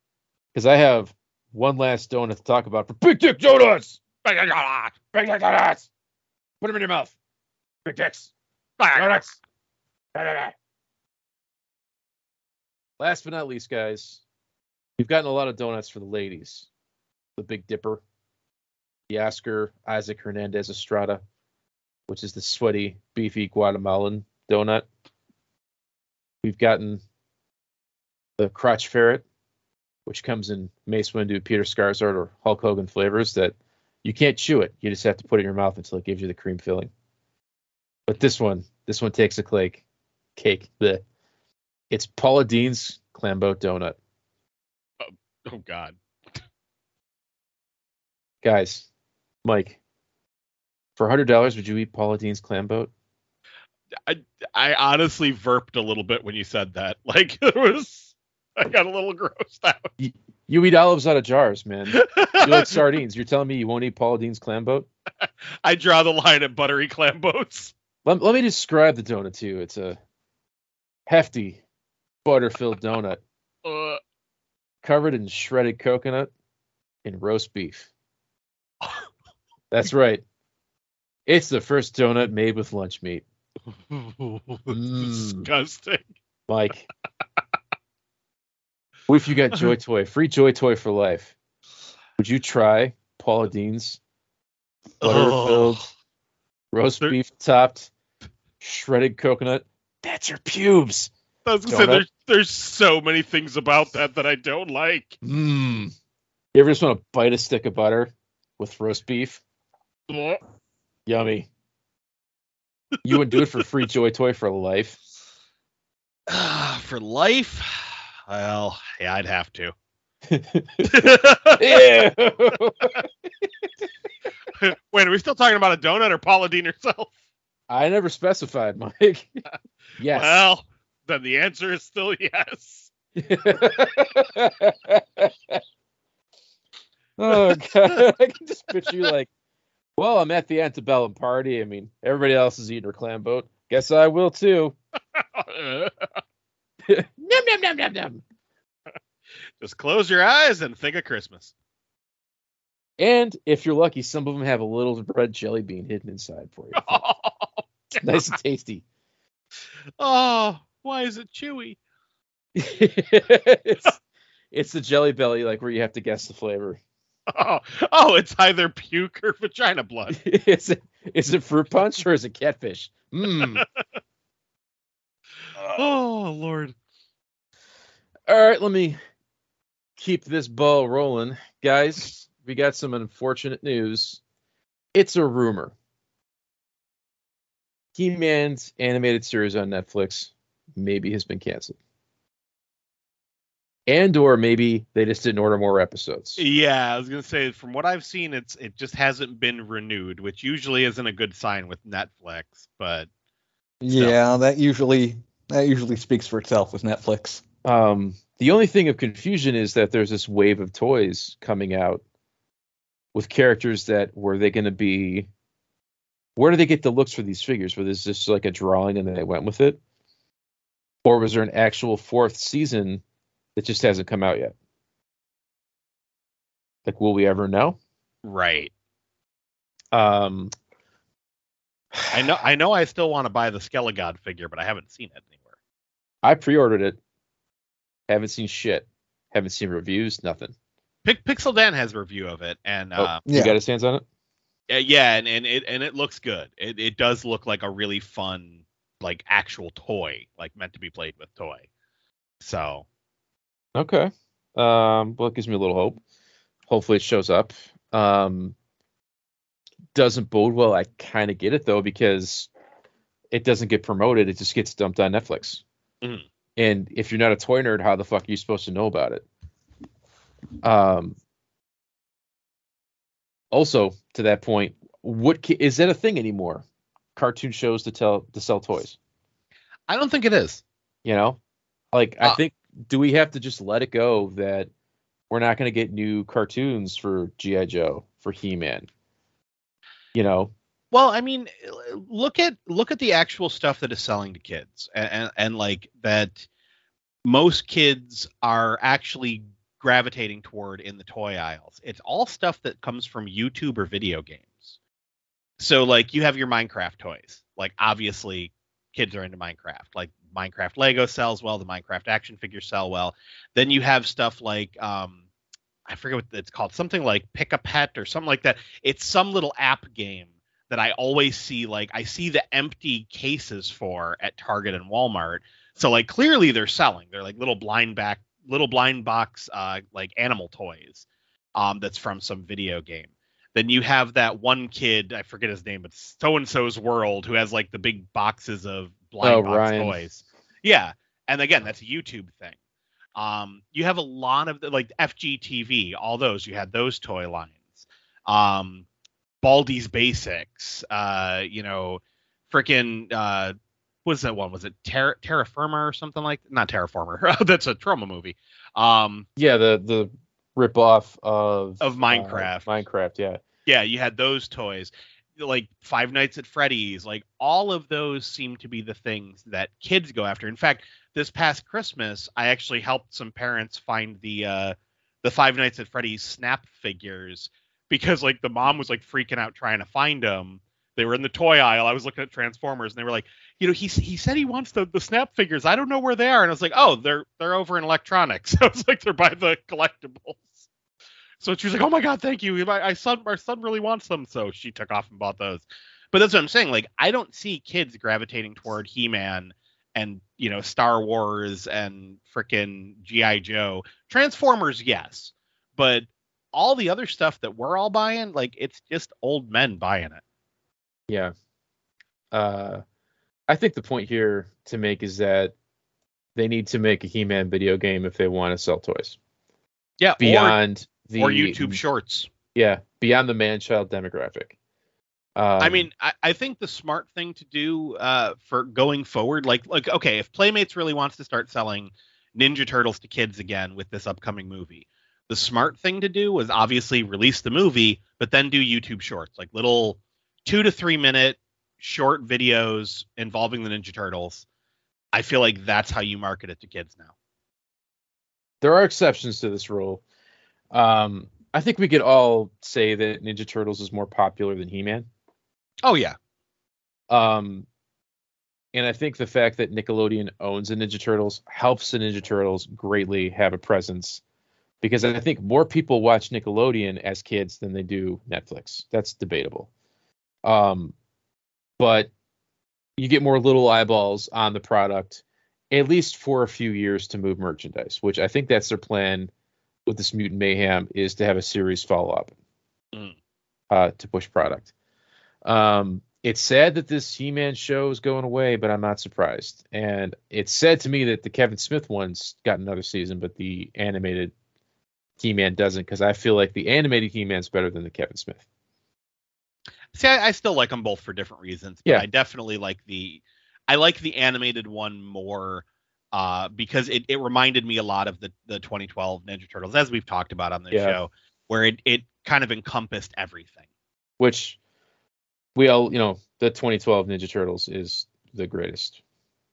because I have one last donut to talk about for Big Dick Donuts. Big Dick Donuts. Big Dick Donuts. Put them in your mouth. Big Dicks. Donuts. Last but not least, guys, we've gotten a lot of donuts for the ladies. The Big Dipper, the Oscar Isaac Hernandez Estrada, which is the sweaty, beefy Guatemalan donut. We've gotten the crotch ferret, which comes in Mace Windu, Peter Sarsgaard, or Hulk Hogan flavors, that you can't chew it. You just have to put it in your mouth until it gives you the cream filling. But this one, this one takes a cake. Cake. The it's Paula Deen's clam boat donut. Oh, oh God. Guys, Mike, for hundred dollars, would you eat Paula Deen's clam boat? I I honestly verped a little bit when you said that. Like it was I got a little grossed out. You eat olives out of jars, man. You like sardines. You're telling me you won't eat Paula Deen's clam boat? I draw the line at buttery clam boats. Let, let me describe the donut to you. It's a hefty, butter-filled donut Uh, covered in shredded coconut and roast beef. That's right. It's the first donut made with lunch meat. Mm. disgusting. Mike. what if you got Joy Toy? Free Joy Toy for life. Would you try Paula Deen's butter-filled Oh. roast There- beef topped shredded coconut? That's your pubes. I was gonna say there's there's so many things about that that I don't like. Mmm. You ever just want to bite a stick of butter with roast beef? Yummy. You would do it for free Joy Toy for life. For life, well, yeah, I'd have to. Wait, are we still talking about a donut or Paula Deen herself? I never specified, Mike. yes. Well, then the answer is still yes. oh god, I can just picture you like, well, I'm at the antebellum party. I mean, everybody else is eating her clam boat. Guess I will too. Num num num num num. Just close your eyes and think of Christmas. And if you're lucky, some of them have a little red jelly bean hidden inside for you. Oh, it's nice and tasty. Oh, why is it chewy? it's, it's the jelly belly, like where you have to guess the flavor. Oh, oh, it's either puke or vagina blood. is it is it fruit punch or is it catfish? Mmm. Oh, Lord. All right, let me keep this ball rolling. Guys, we got some unfortunate news. It's a rumor. He-Man's animated series on Netflix maybe has been canceled. And or maybe they just didn't order more episodes. Yeah, I was gonna say from what I've seen, it's it just hasn't been renewed, which usually isn't a good sign with Netflix. But Yeah, that usually that usually speaks for itself with Netflix. Um, the only thing of confusion is that there's this wave of toys coming out with characters that were they going to be? Where do they get the looks for these figures? Was this just like a drawing and then they went with it, or was there an actual fourth season that just hasn't come out yet? Like, will we ever know? right, Um, I know I know I still want to buy the Skelegod figure, but I haven't seen it anywhere. I pre-ordered it. Haven't seen shit. Haven't seen reviews. Nothing. Pic- Pixel Dan has a review of it, and Oh, uh, you Yeah. got his hands on it? yeah, yeah, and, and it and it looks good. It it does look like a really fun, like actual toy, like meant to be played with toy. So Okay. Um, well, it gives me a little hope. Hopefully, it shows up. Um, doesn't bode well. I kind of get it though because it doesn't get promoted. It just gets dumped on Netflix. Mhm. And if you're not a toy nerd, how the fuck are you supposed to know about it? Um. Also, to that point, what ca- is that a thing anymore? Cartoon shows to tell to sell toys. I don't think it is. You know, like I Uh, think, do we have to just let it go that we're not going to get new cartoons for GI Joe, for He Man? You know, Well, I mean, look at look at the actual stuff that is selling to kids, and and, and like that. Most kids are actually gravitating toward in the toy aisles. It's all stuff that comes from YouTube or video games. So, like, you have your Minecraft toys. Like, obviously, kids are into Minecraft. Like, Minecraft Lego sells well. The Minecraft action figures sell well. Then you have stuff like, um, I forget what it's called, something like Pick a Pet or something like that. It's some little app game that I always see like I see the empty cases for at Target and Walmart. So like clearly they're selling. They're like little blind back little blind box uh, like animal toys um, that's from some video game. Then you have that one kid, I forget his name, but so and so's world who has like the big boxes of blind Oh, box Ryan. toys. Yeah, and again, that's a YouTube thing. Um, you have a lot of the, like FGTeeV, all those. You had those toy lines. Um, Baldi's Basics. Uh, you know, freaking uh, what was that one? Was it Terra Terraformer or something like? That? Not Terraformer. That's a trauma movie. Um, Yeah, the the rip off of Of Minecraft. Uh, Minecraft, yeah. yeah, you had those toys. Like Five Nights at Freddy's, like all of those seem to be the things that kids go after. In fact, this past Christmas, I actually helped some parents find the uh the Five Nights at Freddy's snap figures because like the mom was like freaking out trying to find them. They were in the toy aisle. I was looking at Transformers and they were like, you know, he he said he wants the, the snap figures. I don't know where they are. And I was like, oh, they're they're over in electronics. I was like, they're by the collectibles. So she was like, "Oh my god, thank you! My, my son, our son really wants them." So she took off and bought those. But that's what I'm saying. Like, I don't see kids gravitating toward He-Man and you know Star Wars and frickin' GI Joe, Transformers, yes, but all the other stuff that we're all buying, like, it's just old men buying it. Yeah. Uh I think the point here to make is that they need to make a He-Man video game if they want to sell toys. Yeah, Beyond the or, YouTube Shorts. Yeah, beyond the man-child demographic. Um, I mean, I, I think the smart thing to do uh, for going forward, like, like, okay, if Playmates really wants to start selling Ninja Turtles to kids again with this upcoming movie, the smart thing to do was obviously release the movie, but then do YouTube Shorts, like little two to three minute short videos involving the Ninja Turtles. I feel like that's how you market it to kids now. there are exceptions to this rule. Um, I think we could all say that Ninja Turtles is more popular than He-Man. Oh yeah, Um, and I think the fact that Nickelodeon owns the Ninja Turtles helps the Ninja Turtles greatly have a presence because I think more people watch Nickelodeon as kids than they do Netflix. That's debatable. Um, but you get more little eyeballs on the product, at least for a few years to move merchandise, which I think that's their plan with this Mutant Mayhem is to have a series follow up Mm. uh, to push product. Um, it's sad that this He-Man show is going away, but I'm not surprised. And it's said to me that the Kevin Smith one's got another season, but the animated He-Man doesn't, because I feel like the animated He-Man's better than the Kevin Smith. See, I, I still like them both for different reasons. But Yeah. I definitely like the I like the animated one more uh, because it, it reminded me a lot of the, the 2012 Ninja Turtles, as we've talked about on the Yeah. show, where it, it kind of encompassed everything. Which we all, you know, the 2012 Ninja Turtles is the greatest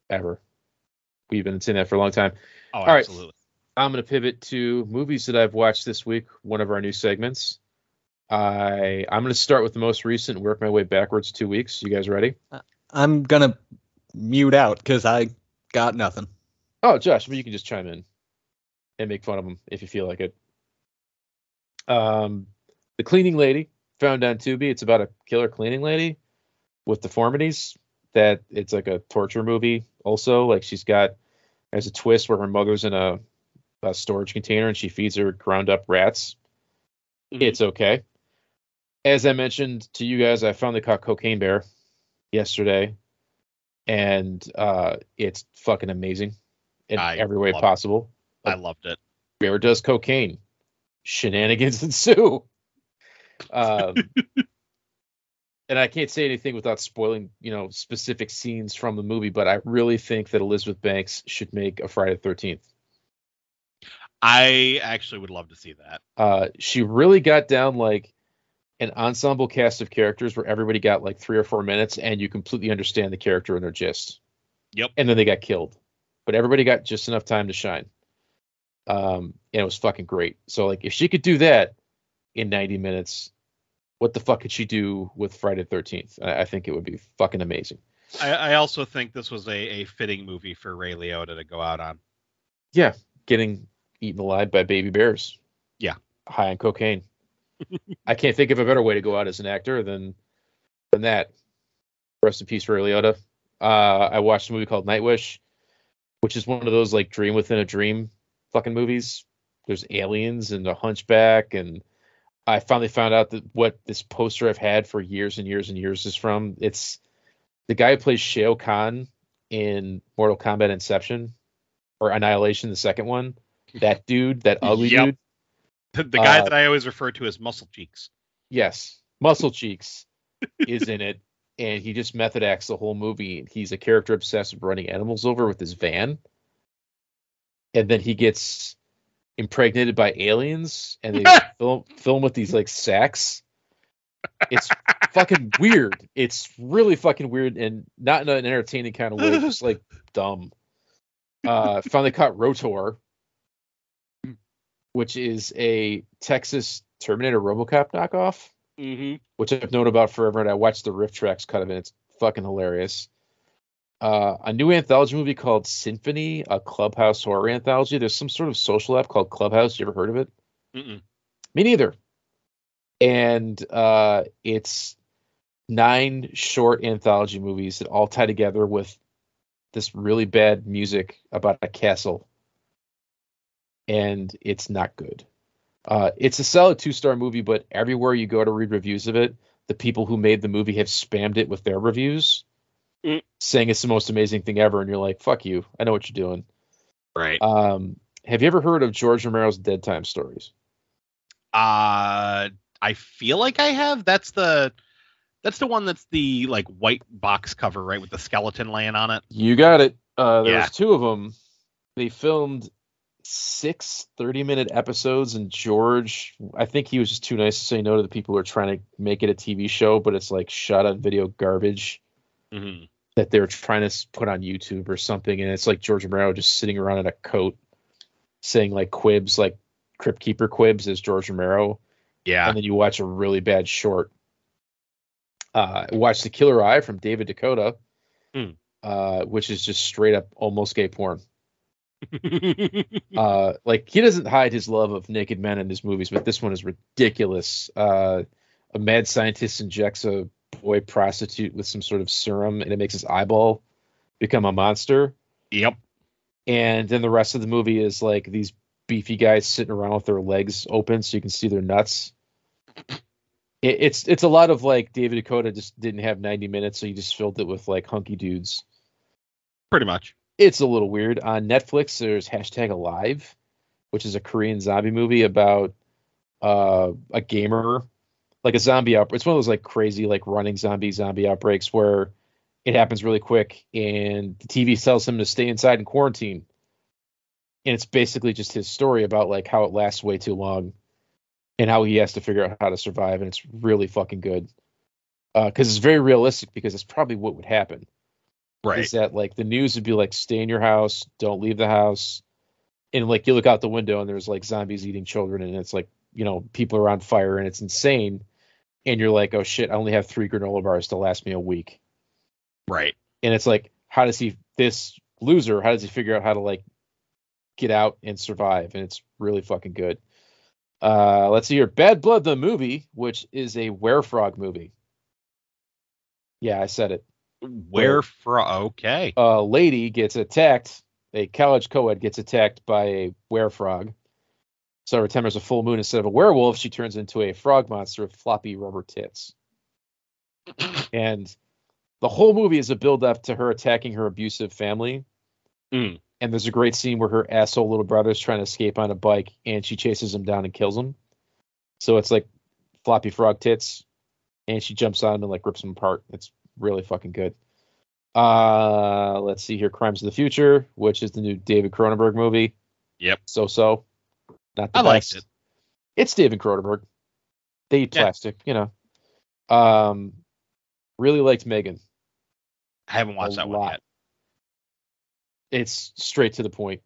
ever. We've been saying that for a long time. Oh, right. absolutely. I'm going to pivot to movies that I've watched this week, one of our new segments. I I'm going to start with the most recent, work my way backwards two weeks. You guys ready? I'm gonna mute out because I got nothing. Oh, Josh, you can just chime in and make fun of him if you feel like it. Um, the cleaning lady found on Tubi. It's about a killer cleaning lady with deformities. That it's like a torture movie. Also, like she's got there's a twist where her mother's in a, a storage container and she feeds her ground up rats. Mhm. It's okay. As I mentioned to you guys, I finally caught Cocaine Bear yesterday, and uh, it's fucking amazing in I every way love it. possible. I loved it. Bear does cocaine, shenanigans ensue. Um, and I can't say anything without spoiling, you know, specific scenes from the movie, but I really think that Elizabeth Banks should make a Friday the Thirteenth. I actually would love to see that. uh, she really got down like an ensemble cast of characters where everybody got like three or four minutes and you completely understand the character and their gist. Yep. And then they got killed. But everybody got just enough time to shine. Um, and it was fucking great. So like if she could do that in 90 minutes, what the fuck could she do with Friday the 13th? I, I think it would be fucking amazing. I, I also think this was a, a fitting movie for Ray Liotta to go out on. Yeah. Getting eaten alive by baby bears. Yeah. High on cocaine. I can't think of a better way to go out as an actor than than that. Rest in peace, Ray Liotta. Uh, I watched a movie called Night Wish, which is one of those like dream within a dream fucking movies. There's aliens and a hunchback and I finally found out that what this poster I've had for years and years and years is from. It's the guy who plays Shao Kahn in Mortal Kombat Inception or Annihilation, the second one. That dude, that ugly Yep. dude. The, the guy Uh, that I always refer to as Muscle Cheeks. Yes, Muscle Cheeks is in it, and he just method acts the whole movie. He's a character obsessed with running animals over with his van, and then he gets impregnated by aliens, and they film film with these like sacks. It's fucking weird. It's really fucking weird, and not in an entertaining kind of way, just like dumb. Uh, finally caught Rotor, which is a Texas Terminator RoboCop knockoff Mm-hmm. which I've known about forever, and I watched the RiffTrax cut of it. It's fucking hilarious. Uh, a new anthology movie called Symphony, a Clubhouse horror anthology. There's some sort of social app called Clubhouse. You ever heard of it? Mm-mm. Me neither. And uh, it's nine short anthology movies that all tie together with this really bad music about a castle. And it's not good. Uh, it's a solid two star movie, but everywhere you go to read reviews of it, the people who made the movie have spammed it with their reviews, Mm. saying it's the most amazing thing ever. And you're like, fuck you. I know what you're doing. Right. Um, have you ever heard of George Romero's Dead Time Stories? Uh, I feel like I have. That's the that's the one that's the like white box cover, right, with the skeleton laying on it. You got it. Uh, there Yeah. was two of them. They filmed six 30 minute episodes, and George, I think he was just too nice to say no to the people who are trying to make it a TV show, but it's like shot on video garbage Mm-hmm. that they're trying to put on YouTube or something, and it's like George Romero just sitting around in a coat saying like quibs, like Crypt Keeper quibs as George Romero, Yeah. and then you watch a really bad short. Uh, watch The Killer Eye from David DeCoteau, Hmm. uh, which is just straight up almost gay porn. Uh, like he doesn't hide his love of naked men in his movies, but this one is ridiculous. Uh, a mad scientist injects a boy prostitute with some sort of serum, and it makes his eyeball become a monster. yep. And then the rest of the movie is like these beefy guys sitting around with their legs open so you can see their nuts. It, it's it's a lot of like David DeCoteau just didn't have 90 minutes, so he just filled it with like hunky dudes. Pretty much. It's a little weird. On Netflix, there's hashtag Alive, which is a Korean zombie movie about uh, a gamer, like a zombie outbreak. It's one of those like crazy like running zombie zombie outbreaks where it happens really quick, and the TV tells him to stay inside and quarantine. And it's basically just his story about like how it lasts way too long, and how he has to figure out how to survive. And it's really fucking good because it's very realistic because it's probably what would happen Right. is that like the news would be like stay in your house don't leave the house. And like you look out the window and there's like zombies eating children and it's like you know people are on fire and it's insane. And you're like oh shit i only have three granola bars to last me a week. Right. and it's like how does he this loser how does he figure out how to like get out and survive? And it's really fucking good. Uh let's see here. Bad blood the movie which is a werefrog movie. Yeah i said it Where from? Okay. a lady gets attacked, a college co-ed gets attacked by a werefrog. So every time there's a full moon, instead of a werewolf, she turns into a frog monster with floppy rubber tits. and the whole movie is a build-up to her attacking her abusive family. Mm. And there's a great scene where her asshole little brother is trying to escape on a bike, and she chases him down and kills him. So it's like floppy frog tits, and she jumps on him and like rips him apart. It's really fucking good. Uh, let's see here, Crimes of the Future, which is the new David Cronenberg movie. Yep. So so, not the I liked best. it. It's David Cronenberg. They eat Yeah. plastic, you know. Um, really liked Megan. I haven't watched that one lot. yet. It's straight to the point.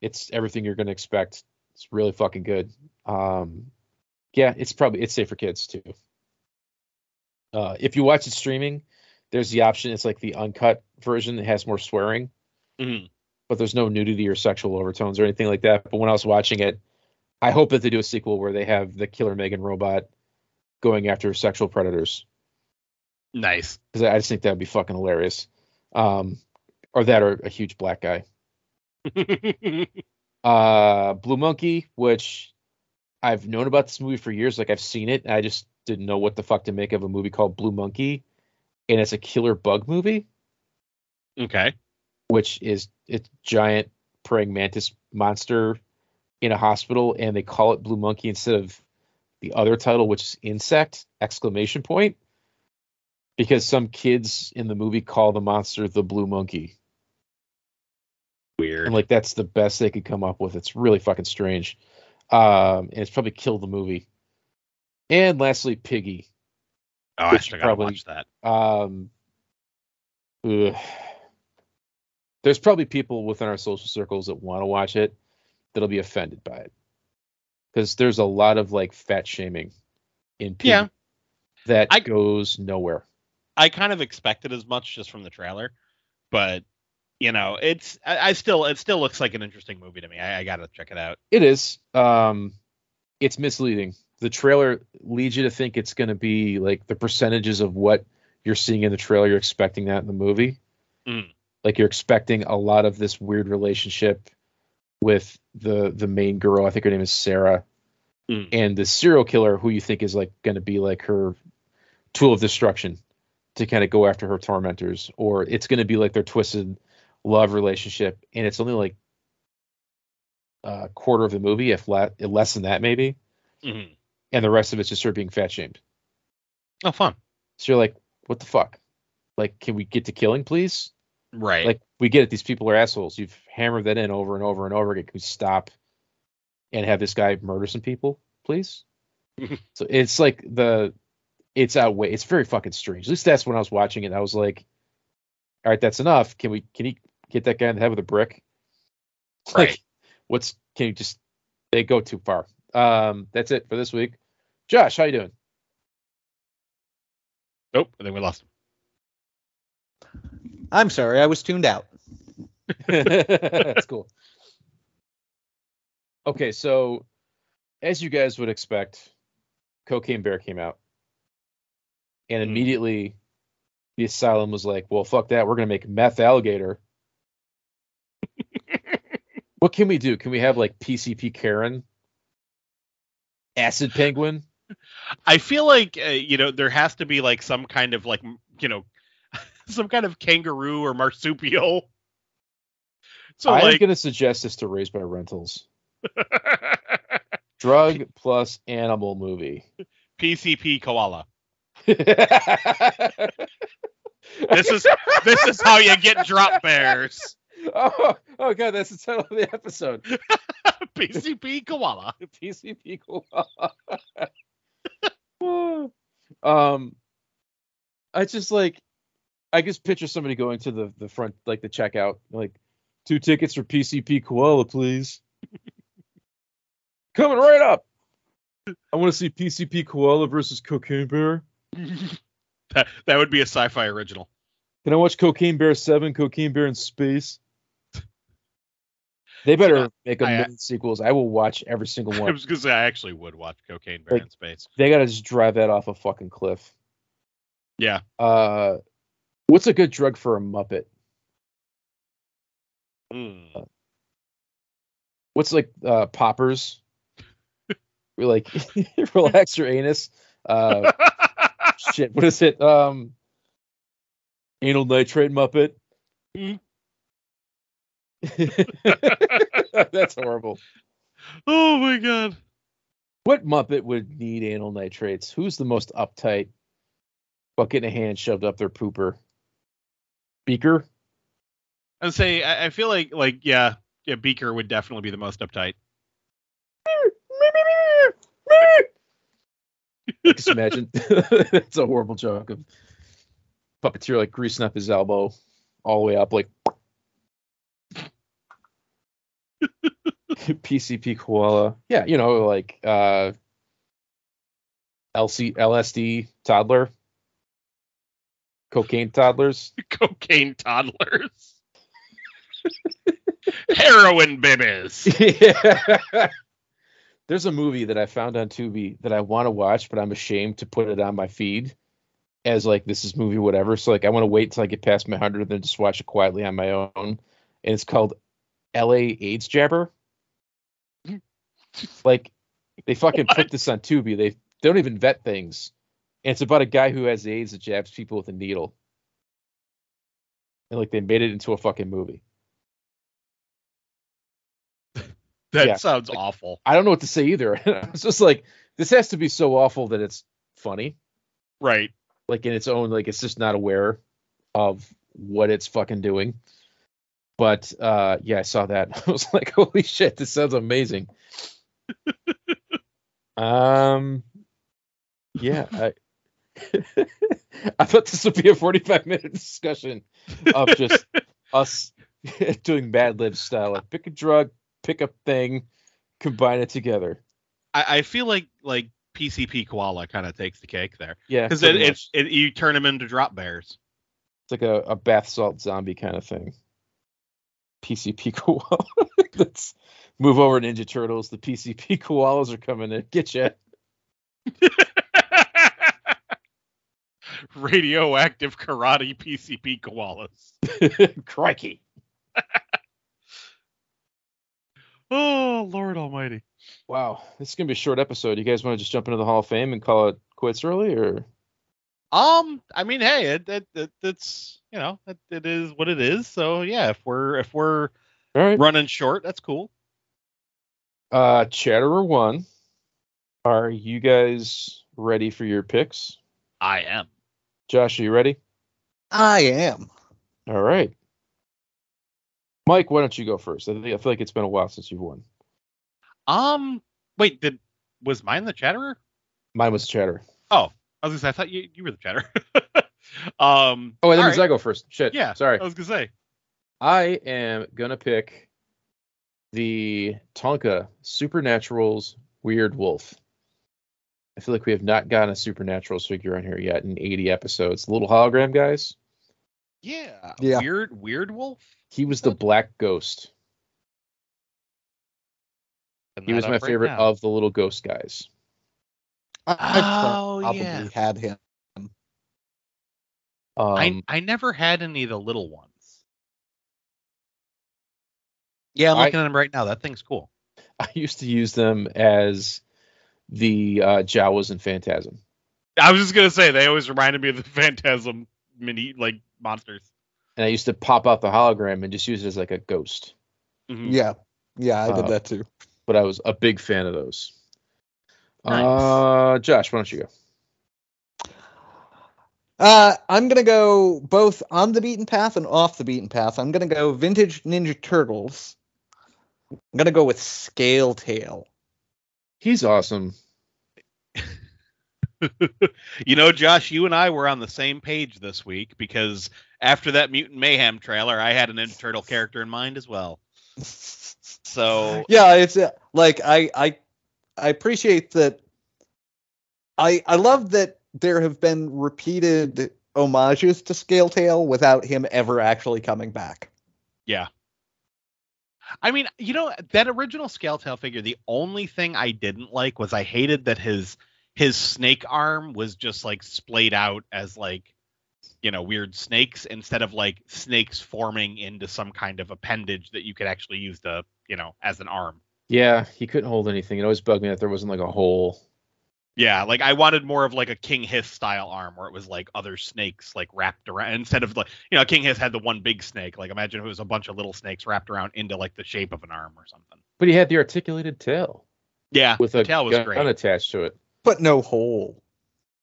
It's everything you're gonna expect. It's really fucking good. Um, yeah, it's probably it's safe for kids too. Uh, if you watch it streaming, there's the option. It's like the uncut version that has more swearing, Mhm. but there's no nudity or sexual overtones or anything like that. But when I was watching it, I hope that they do a sequel where they have the Killer Megan robot going after sexual predators Nice. because I just think that would be fucking hilarious. Um, or that or a huge black guy. Uh, Blue Monkey, which I've known about this movie for years. Like I've seen it. And I just didn't know what the fuck to make of a movie called Blue Monkey, and it's a killer bug movie, Okay. which is it's giant praying mantis monster in a hospital, and they call it Blue Monkey instead of the other title, which is Insect! Exclamation point, because some kids in the movie call the monster the Blue Monkey. Weird. and like that's the best they could come up with. It's really fucking strange, um, and it's probably killed the movie. And lastly, Piggy. oh, I which probably- watch that. Um, ugh. There's probably people within our social circles that want to watch it that'll be offended by it because there's a lot of like fat shaming in Piggy Yeah. that I- goes nowhere. I kind of expected as much just from the trailer, but you know, it's I, I still it still looks like an interesting movie to me. I, I gotta check it out. It is. Um, it's misleading. The trailer leads you to think it's going to be like the percentages of what you're seeing in the trailer. You're expecting that in the movie. Mm. Like you're expecting a lot of this weird relationship with the the main girl. I think her name is Sarah, Mm. and the serial killer who you think is like going to be like her tool of destruction to kind of go after her tormentors, or it's going to be like their twisted love relationship, and it's only like a quarter of the movie, if la- less than that, maybe, Mhm. And the rest of it's just her being fat shamed. Oh, fun. So you're like, what the fuck? Like, can we get to killing, please? Right. Like, we get it. These people are assholes. You've hammered that in over and over and over again. Can we stop and have this guy murder some people, please? so it's like the, it's outweigh. It's very fucking strange. At least that's when I was watching it. I was like, all right, that's enough. Can we? Can he get that guy in the head with a brick? Right. Like, what's? Can you just? They go too far. Um, that's it for this week. Josh, how you doing? Nope. I think we lost him. I'm sorry, I was tuned out. That's cool. Okay, so as you guys would expect, Cocaine Bear came out. And Hmm. immediately the asylum was like, well, fuck that. We're going to make meth alligator. what can we do? Can we have like PCP Karen? Acid Penguin? I feel like uh, you know there has to be like some kind of like you know some kind of kangaroo or marsupial. So I'm like going to suggest this to Raised by Rentals. Drug plus animal movie. PCP koala. this is this is how you get drop bears. oh, oh god, that's the title of the episode. PCP koala. PCP cool. um, I just like, I just picture somebody going to the the front, like the checkout, like two tickets for PCP koala, please. Coming right up. I want to see PCP koala versus Cocaine Bear. That, that would be a sci-fi original. Can I watch Cocaine Bear Seven, Cocaine Bear in Space? They better make a I- million sequels. I will watch every single I one. was gonna say I actually would watch Cocaine Bear Like- in Space. They gotta just drive that off a fucking cliff. Yeah. Uh, what's a good drug for a Muppet? Mm. What's like uh, poppers? we like relax your anus. Uh, shit, what is it? Um, anal nitrate Muppet. Mm. That's horrible. oh my god. What Muppet would need anal nitrates? Who's the most uptight about getting a hand shoved up their pooper? Beaker? I'd say I, I feel like like yeah yeah Beaker would definitely be the most uptight. Just imagine. that's a horrible joke of puppeteer like greasing up his elbow all the way up, like PCP koala. Yeah, you know, like uh, LC LSD toddler, cocaine toddlers. Cocaine toddlers. Heroin babies. yeah. There's a movie that I found on Tubi that I want to watch, but I'm ashamed to put it on my feed as like this is movie whatever. So like I want to wait until I get past my hundred and then just watch it quietly on my own. And it's called L.A. AIDS Jabber. Like they fucking What? put this on Tubi. They, they don't even vet things. And it's about a guy who has AIDS that jabs people with a needle. And like they made it into a fucking movie. That Yeah, sounds like- awful. I don't know what to say either. it's just like this has to be so awful that it's funny. Right. Like in its own, like it's just not aware of what it's fucking doing. But uh yeah, I saw that. I was like, holy shit, this sounds amazing. um yeah, I I thought this would be a 45 minute discussion of just us doing Mad Lib style. Like pick a drug, pick a thing, combine it together. I, I feel like like PCP koala kind of takes the cake there Yeah, because it, it's it, you turn them into drop bears. It's like a, a bath salt zombie kind of thing. PCP koala. Let's move over to Ninja Turtles. The PCP koalas are coming to get you. Radioactive karate PCP koalas. Crikey. Oh Lord Almighty. Wow, this is gonna be a short episode. You guys want to just jump into the Hall of Fame and call it quits early, or Um, I mean, hey, it, it, it it's you know it, it is what it is. So yeah, if we're if we're all right? running short, that's cool. Uh, Chatterer one. Are you guys ready for your picks? I am. Josh, are you ready? I am. All right. Mike, why don't you go first? I, think, I feel like it's been a while since you've won. Um, wait, did was mine the chatterer? Mine was Chatterer. Oh, I was gonna say I thought you you were the chatterer. um. Oh, wait, that all right. I go first. Shit. Yeah. Sorry. I was gonna say. I am gonna pick the Tonka Supernaturals Weird Wolf. I feel like we have not gotten a Supernaturals figure on here yet in 80 episodes. The little hologram guys. Yeah. Yeah. Weird weird wolf. He was the Black Ghost. He was my up right favorite now. of the little ghost guys. I, I Oh, probably yeah. had him. I Um, I never had any of the little ones. Yeah, I'm I- looking at them right now. That thing's cool. I used to use them as the uh, Jawas and Phantasm. I was just gonna say they always reminded me of the Phantasm mini like monsters. And I used to pop out the hologram and just use it as like a ghost. Mhm. Yeah. Yeah, I did Uh, that too. But I was a big fan of those. Nice. Uh, Josh, why don't you go? Uh, I'm gonna go both on the beaten path and off the beaten path. I'm gonna go vintage Ninja Turtles. I'm gonna go with Scale Tail. He's awesome. you know, Josh, you and I were on the same page this week because after that Mutant Mayhem trailer, I had an Ninja Turtle character in mind as well. So yeah, it's uh, like I I I appreciate that. I I love that there have been repeated homages to Scale Tail without him ever actually coming back. Yeah. I mean, you know, that original Scaletail figure, the only thing I didn't like was I hated that his his snake arm was just like splayed out as like you know, weird snakes instead of like snakes forming into some kind of appendage that you could actually use to, you know, as an arm. Yeah, he couldn't hold anything. It always bugged me that there wasn't like a hole. Yeah, like I wanted more of like a King Hiss style arm where it was like other snakes like wrapped around instead of like you know King Hiss had the one big snake. Like imagine if it was a bunch of little snakes wrapped around into like the shape of an arm or something. But he had the articulated tail Yeah, with the a tail was gun great. attached to it. But no hole.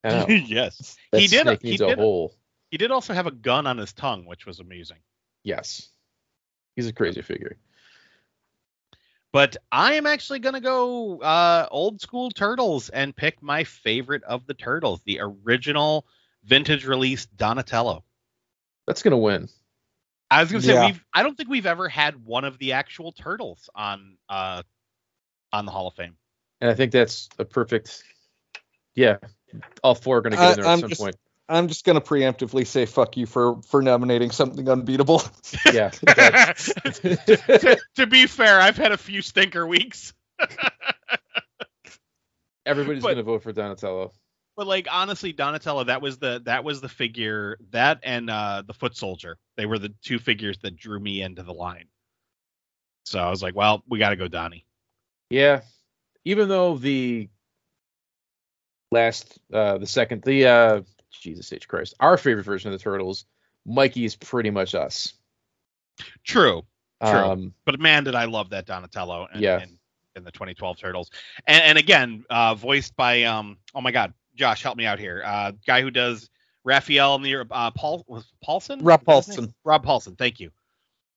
I oh. know. yes, That he did. snake He needs did. a hole. He did also have a gun on his tongue, which was amusing. Yes. He's a crazy figure. But I am actually gonna go uh, old school turtles and pick my favorite of the turtles, the original vintage release Donatello. That's gonna win. I was gonna say Yeah. we've I don't think we've ever had one of the actual turtles on uh on the Hall of Fame. And I think that's a perfect yeah. All four are gonna get I- in there at I'm some just- point. I'm just gonna preemptively say fuck you for for nominating something unbeatable. Yeah. that's- to, to be fair, I've had a few stinker weeks. Everybody's But- gonna vote for Donatello. But like honestly, Donatello, that was the that was the figure that and uh the foot soldier. They were the two figures that drew me into the line. So I was like, well, we got to go Donnie. Yeah. even though the last, uh, the second, the uh, Jesus H Christ, our favorite version of the Turtles, Mikey is pretty much us. True. True. Um, But man, did I love that Donatello in, Yeah. in, in the 2012 Turtles. And, and again, uh, voiced by um oh my god, Josh, help me out here. Uh, guy who does Raphael and the uh, Paul was Paulsen. Rob Is that his name? Paulsen. Rob Paulsen. Thank you.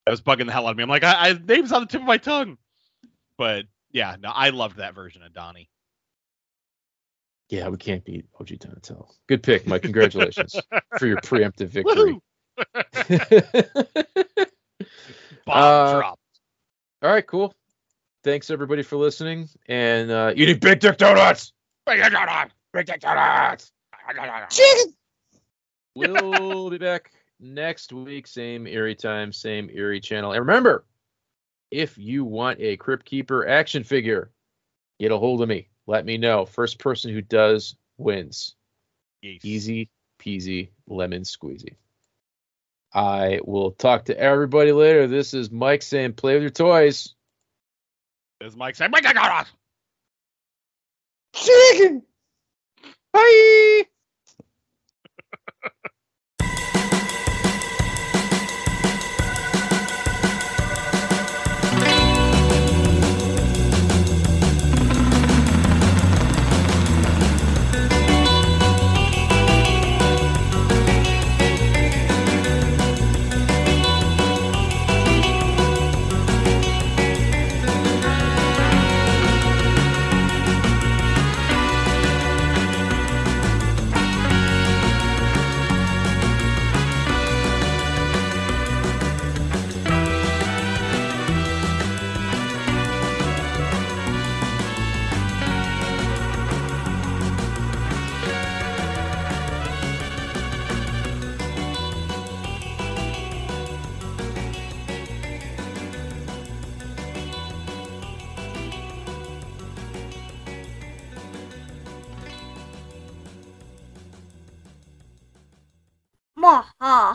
I was bugging the hell out of me. I'm like, I, I name's on the tip of my tongue. But yeah, no, I loved that version of Donnie. Yeah, we can't beat OG Donatello. Good pick, Mike. Congratulations for your preemptive victory. Bomb Uh, drop. All right, cool. Thanks everybody for listening and uh, eating big dick donuts. Big dick donuts. Big dick donuts. We'll be back next week, same eerie time, same eerie channel. And remember, if you want a Crypt Keeper action figure, get a hold of me. Let me know. First person who does wins. Yes. Easy peasy lemon squeezy. I will talk to everybody later. This is Mike saying play with your toys. As Mike said, "Big got donuts." Chicken. Bye.